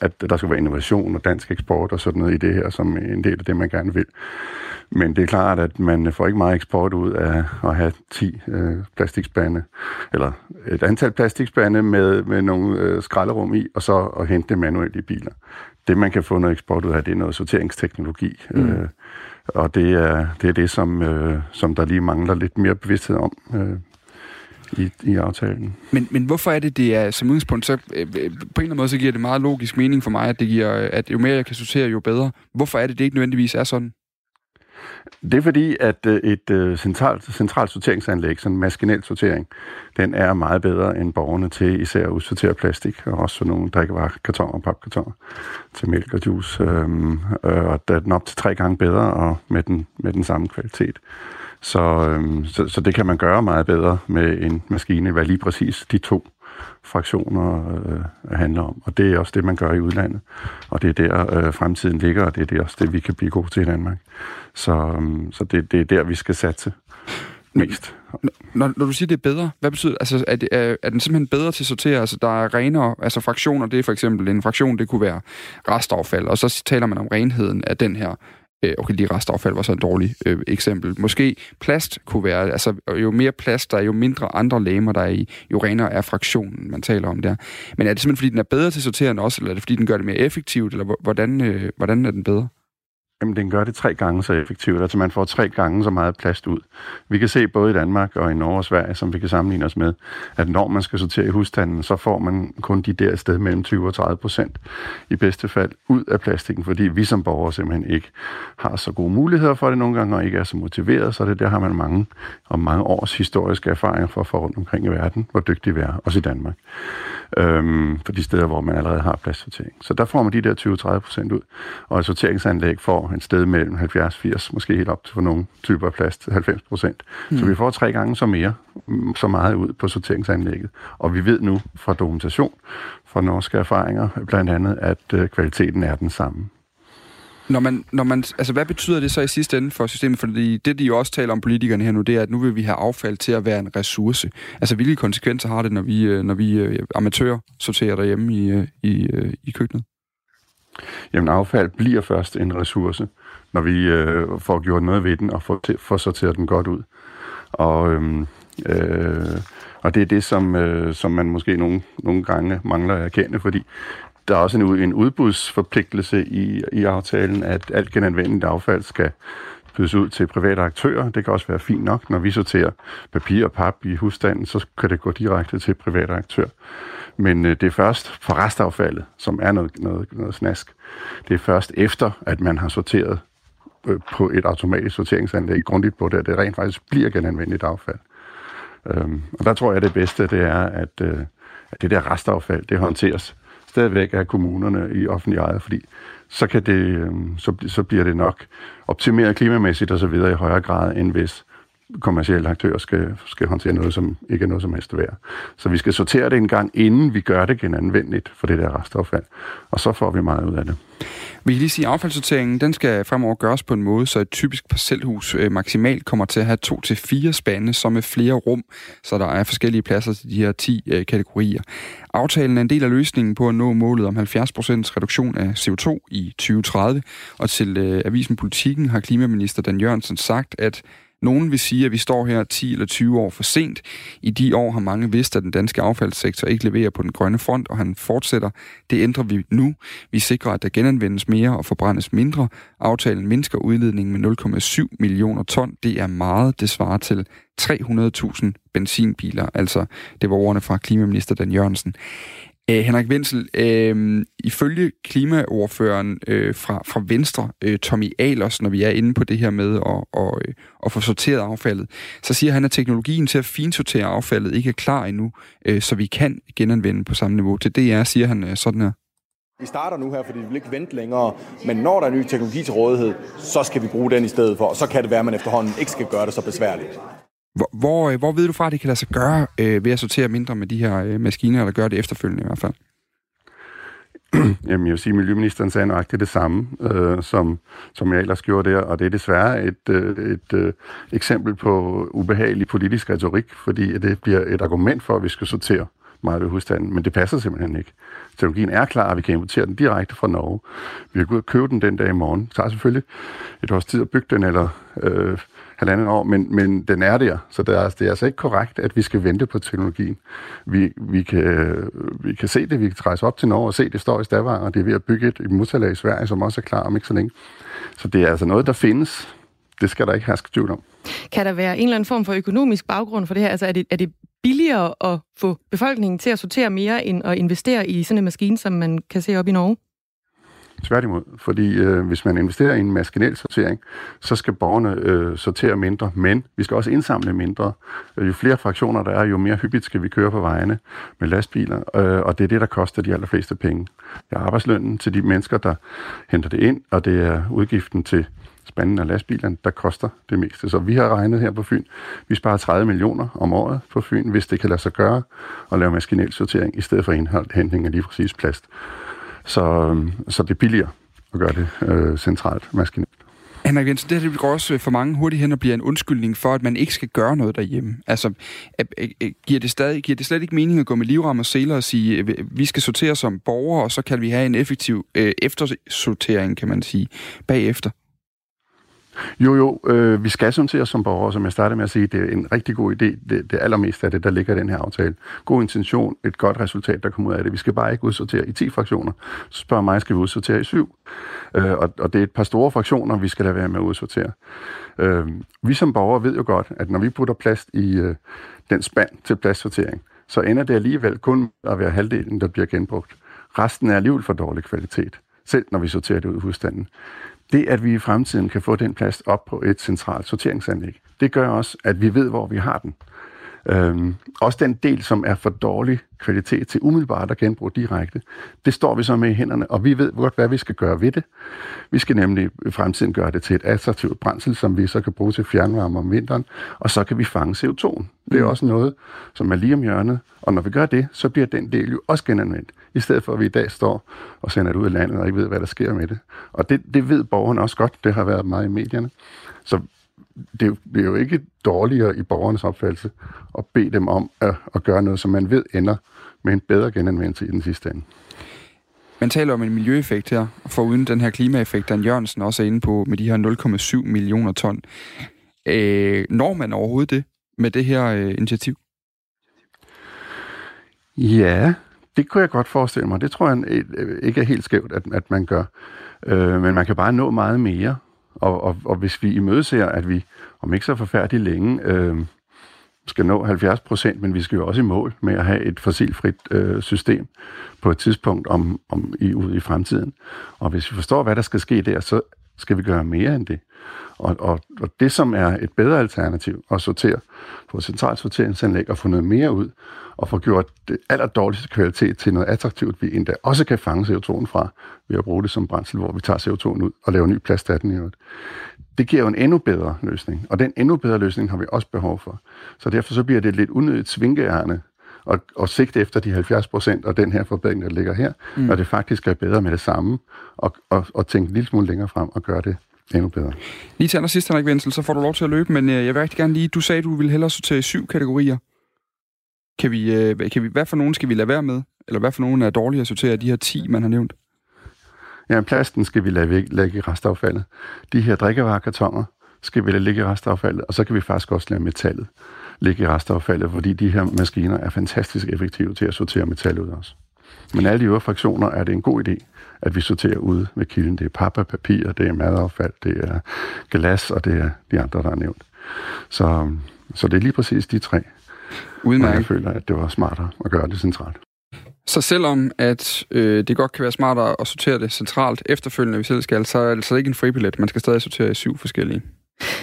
M: at der skal være innovation og dansk eksport og sådan noget i det her, som en del af det, man gerne vil. Men det er klart, at man får ikke meget eksport ud af at have 10 øh, plastikspande, eller et antal plastikspande med, med nogle øh, skralderum i, og så at hente det manuelt i biler. Det, man kan få noget eksport ud af, det er noget sorteringsteknologi. Mm. Øh, og det er, det er det, som, øh, som der lige mangler lidt mere bevidsthed om øh, i, i aftalen.
A: Men, men hvorfor er det, det er som udgangspunkt, så øh, på en eller anden måde, så giver det meget logisk mening for mig, at det giver, at jo mere jeg kan sortere, jo bedre. Hvorfor er det, det ikke nødvendigvis er sådan?
M: Det er fordi, at øh, et øh, centralt, centralt sorteringsanlæg, sådan en maskinel sortering, den er meget bedre end borgerne til især at udsortere plastik, og også sådan nogle drikkevarer, kartoner og papkartoner til mælk og juice. Øhm, øh, og der er den op til tre gange bedre og med den, med den samme kvalitet. Så, øh, så, så det kan man gøre meget bedre med en maskine, hvad lige præcis de to fraktioner øh, handler om. Og det er også det, man gør i udlandet. Og det er der, øh, fremtiden ligger, og det er det også det, vi kan blive gode til i Danmark. Så, øh, så det, det er der, vi skal satse mest.
A: Når, når du siger, det er bedre, hvad betyder? Altså, er, det, er, er den simpelthen bedre til at sortere? Altså, der er renere, altså fraktioner, det er for eksempel en fraktion, det kunne være restaffald, og så taler man om renheden af den her Øh, okay, lige restaffald var så et dårligt øh, eksempel. Måske plast kunne være, altså øh, jo mere plast der er, jo mindre andre legemer der er i, jo renere er fraktionen, man taler om der. Men er det simpelthen, fordi den er bedre til at sortere end også, eller er det, fordi den gør det mere effektivt, eller hvordan, øh, hvordan er den bedre?
M: Jamen, den gør det tre gange så effektivt, altså man får tre gange så meget plast ud. Vi kan se både i Danmark og i Norge og Sverige, som vi kan sammenligne os med, at når man skal sortere i husstanden, så får man kun de der sted mellem 20 og 30 procent i bedste fald ud af plastikken, fordi vi som borgere simpelthen ikke har så gode muligheder for det nogle gange, og ikke er så motiveret, så det der har man mange og mange års historiske erfaringer for at få rundt omkring i verden, hvor dygtige vi er, også i Danmark øhm, for de steder, hvor man allerede har plastsortering. Så der får man de der 20-30 procent ud, og et sorteringsanlæg får en sted mellem 70-80, måske helt op til for nogle typer af plast, 90 procent. Mm. Så vi får tre gange så mere, mm, så meget ud på sorteringsanlægget. Og vi ved nu fra dokumentation, fra norske erfaringer, blandt andet, at øh, kvaliteten er den samme.
A: Når man, når man, altså, hvad betyder det så i sidste ende for systemet? Fordi det, de jo også taler om politikerne her nu, det er, at nu vil vi have affald til at være en ressource. Altså, hvilke konsekvenser har det, når vi, øh, når vi øh, amatører sorterer derhjemme i, i, i køkkenet?
M: Jamen, affald bliver først en ressource, når vi øh, får gjort noget ved den og får, får sorteret den godt ud. Og, øhm, øh, og det er det, som, øh, som man måske nogle, nogle gange mangler at erkende, fordi der er også en, en udbudsforpligtelse i, i aftalen, at alt genanvendeligt affald skal bydes ud til private aktører. Det kan også være fint nok. Når vi sorterer papir og pap i husstanden, så kan det gå direkte til private aktører. Men øh, det er først for restaffaldet, som er noget, noget, noget snask. Det er først efter, at man har sorteret øh, på et automatisk sorteringsanlæg grundigt på det, at det rent faktisk bliver genanvendeligt affald. Øhm, og der tror jeg, det bedste det er, at, øh, at det der restaffald, det håndteres stadigvæk af kommunerne i offentlig ejet, fordi så, kan det, øh, så, så bliver det nok optimeret klimamæssigt og så videre i højere grad, end hvis kommersielle aktører skal, skal håndtere noget, som ikke er noget som helst værd. Så vi skal sortere det en gang, inden vi gør det genanvendeligt for det der restaffald. Og så får vi meget ud af det.
A: Vi kan lige sige, at affaldssorteringen den skal fremover gøres på en måde, så et typisk parcelhus øh, maksimalt kommer til at have to til fire spande, som med flere rum, så der er forskellige pladser til de her 10 øh, kategorier. Aftalen er en del af løsningen på at nå målet om 70% reduktion af CO2 i 2030, og til øh, Avisen Politikken har klimaminister Dan Jørgensen sagt, at nogen vil sige, at vi står her 10 eller 20 år for sent. I de år har mange vidst, at den danske affaldssektor ikke leverer på den grønne front, og han fortsætter. Det ændrer vi nu. Vi sikrer, at der genanvendes mere og forbrændes mindre. Aftalen mindsker udledningen med 0,7 millioner ton. Det er meget. Det svarer til 300.000 benzinbiler. Altså, det var ordene fra klimaminister Dan Jørgensen. Øh, Henrik Vindsel, øh, ifølge klimaordføreren øh, fra, fra Venstre, øh, Tommy Alers, når vi er inde på det her med at, og, øh, at få sorteret affaldet, så siger han, at teknologien til at finsortere affaldet ikke er klar endnu, øh, så vi kan genanvende på samme niveau. Til DR siger han øh, sådan her.
N: Vi starter nu her, fordi vi vil ikke vente længere, men når der er ny teknologi til rådighed, så skal vi bruge den i stedet for, og så kan det være, at man efterhånden ikke skal gøre det så besværligt.
A: Hvor, hvor, øh, hvor ved du fra, at det kan lade sig gøre øh, ved at sortere mindre med de her øh, maskiner, eller gøre det efterfølgende i hvert fald? [clears throat]
M: Jamen, jeg vil sige, at Miljøministeren sagde nøjagtigt det samme, øh, som, som jeg ellers gjorde der, og det er desværre et, øh, et øh, eksempel på ubehagelig politisk retorik, fordi det bliver et argument for, at vi skal sortere meget ved husstanden, men det passer simpelthen ikke. Teknologien er klar, og vi kan importere den direkte fra Norge. Vi kan gå ud og købe den den dag i morgen. Det tager selvfølgelig et års tid at bygge den, eller øh, halvandet år, men, men den er der. Så det er, altså, det er altså ikke korrekt, at vi skal vente på teknologien. Vi, vi, kan, øh, vi kan se det, vi kan rejse op til Norge og se, det står i Stavanger, og det er ved at bygge et, et motorlag i Sverige, som også er klar om ikke så længe. Så det er altså noget, der findes. Det skal der ikke herske tvivl om.
B: Kan der være en eller anden form for økonomisk baggrund for det her? Altså er det, er det billigere at få befolkningen til at sortere mere, end at investere i sådan en maskine, som man kan se op i Norge?
M: Tværtimod, fordi øh, hvis man investerer i en maskinel sortering, så skal borgerne øh, sortere mindre, men vi skal også indsamle mindre. Øh, jo flere fraktioner der er, jo mere hyppigt skal vi køre på vejene med lastbiler, øh, og det er det, der koster de allerfleste penge. Det er arbejdslønnen til de mennesker, der henter det ind, og det er udgiften til spanden af lastbilerne, der koster det meste. Så vi har regnet her på Fyn, vi sparer 30 millioner om året på Fyn, hvis det kan lade sig gøre at lave maskinel sortering, i stedet for indhold, hentning af lige præcis plast. Så, øhm, så det er billigere at gøre det øh, centralt maskinelt.
A: Henrik Jensen, det her det går også øh, for mange hurtigt hen og bliver en undskyldning for, at man ikke skal gøre noget derhjemme. Altså, giver det, stadig, giver det slet ikke mening at gå med livram og seler og sige, at vi skal sortere som borgere, og så kan vi have en effektiv øh, eftersortering, kan man sige, bagefter?
M: Jo, jo, øh, vi skal sådan os som borgere, som jeg startede med at sige, det er en rigtig god idé. Det, det allermest af det, der ligger i den her aftale. God intention, et godt resultat, der kommer ud af det. Vi skal bare ikke udsortere i 10 fraktioner. Så spørger mig, skal vi udsortere i 7? Øh, og, og det er et par store fraktioner, vi skal lade være med at udsortere. Øh, vi som borgere ved jo godt, at når vi putter plast i øh, den spand til plastsortering, så ender det alligevel kun at være halvdelen, der bliver genbrugt. Resten er alligevel for dårlig kvalitet, selv når vi sorterer det ud i husstanden. Det, at vi i fremtiden kan få den plast op på et centralt sorteringsanlæg, det gør også, at vi ved, hvor vi har den. Øhm, også den del, som er for dårlig kvalitet til umiddelbart at genbruge direkte, det står vi så med i hænderne, og vi ved godt, hvad vi skal gøre ved det. Vi skal nemlig i fremtiden gøre det til et attraktivt brændsel, som vi så kan bruge til fjernvarme om vinteren, og så kan vi fange CO2'en. Det er mm. også noget, som er lige om hjørnet, og når vi gør det, så bliver den del jo også genanvendt, i stedet for at vi i dag står og sender det ud af landet og ikke ved, hvad der sker med det. Og det, det ved borgerne også godt, det har været meget i medierne. Så det er jo ikke dårligere i borgernes opfattelse at bede dem om at, at gøre noget, som man ved ender med en bedre genanvendelse i den sidste ende.
A: Man taler om en miljøeffekt her, for uden den her klimaeffekt, Dan Jørgensen også er inde på med de her 0,7 millioner ton. Øh, når man overhovedet det med det her øh, initiativ?
M: Ja, det kunne jeg godt forestille mig. Det tror jeg ikke er helt skævt, at, at man gør. Øh, men man kan bare nå meget mere. Og, og, og hvis vi imødeser, at vi om ikke så forfærdeligt længe øh, skal nå 70 procent, men vi skal jo også i mål med at have et fossilfrit øh, system på et tidspunkt om, om i, ude i fremtiden. Og hvis vi forstår, hvad der skal ske der, så skal vi gøre mere end det. Og, og, og det, som er et bedre alternativ at sortere på et centralt sorteringsanlæg og få noget mere ud, og få gjort det allerdårligste kvalitet til noget attraktivt, vi endda også kan fange CO2'en fra, ved at bruge det som brændsel, hvor vi tager CO2'en ud og laver ny plads af den i øvrigt. Det giver jo en endnu bedre løsning, og den endnu bedre løsning har vi også behov for. Så derfor så bliver det et lidt unødigt svinkeærne og, og sigte efter de 70 procent og den her forbedring, der ligger her, mm. når det faktisk er bedre med det samme, og, og, og tænke en lille smule længere frem og gøre det endnu bedre.
A: Lige til allersidst, Henrik Wenzel, så får du lov til at løbe, men øh, jeg vil rigtig gerne lige, du sagde, du ville hellere sortere syv kategorier. Kan vi, øh, kan vi, hvad for nogen skal vi lade være med? Eller hvad for nogen er dårlige at sortere af de her 10, man har nævnt?
M: Ja, plasten skal vi lade lægge i restaffaldet. De her drikkevarekartoner skal vi lade ligge i restaffaldet, og så kan vi faktisk også lade metallet ligge i restaffaldet, fordi de her maskiner er fantastisk effektive til at sortere metal ud også. Men alle de øvrige fraktioner er det en god idé, at vi sorterer ud ved kilden. Det er papir, papir, det er madaffald, det er glas, og det er de andre, der er nævnt. Så, så det er lige præcis de tre. Udmærket. Og jeg føler, at det var smartere at gøre det centralt.
A: Så selvom at øh, det godt kan være smartere at sortere det centralt efterfølgende, hvis selv skal, så er det altså ikke en fribillet. Man skal stadig sortere i syv forskellige.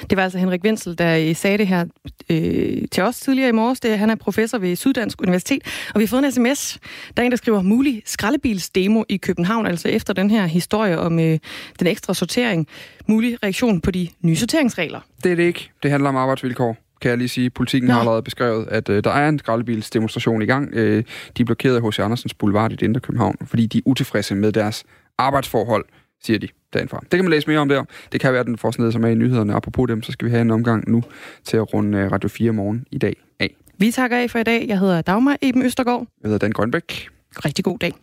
B: Det var altså Henrik Wenzel, der sagde det her øh, til os tidligere i morges. Det, han er professor ved Syddansk Universitet, og vi har fået en sms. Der er en, der skriver, mulig skraldebilsdemo i København, altså efter den her historie om øh, den ekstra sortering. Mulig reaktion på de nye sorteringsregler.
A: Det er det ikke. Det handler om arbejdsvilkår kan jeg lige sige. Politikken Nå. har allerede beskrevet, at øh, der er en skraldebilsdemonstration i gang. Øh, de er blokeret af H.C. Andersens Boulevard i det indre København, fordi de er utilfredse med deres arbejdsforhold, siger de dagen fra. Det kan man læse mere om der. Det kan være, at den får sådan noget som er i nyhederne. Apropos dem, så skal vi have en omgang nu til at runde øh, Radio 4 morgen i dag af.
B: Vi takker af for i dag. Jeg hedder Dagmar Eben Østergaard.
A: Jeg hedder Dan Grønbæk.
B: Rigtig god dag.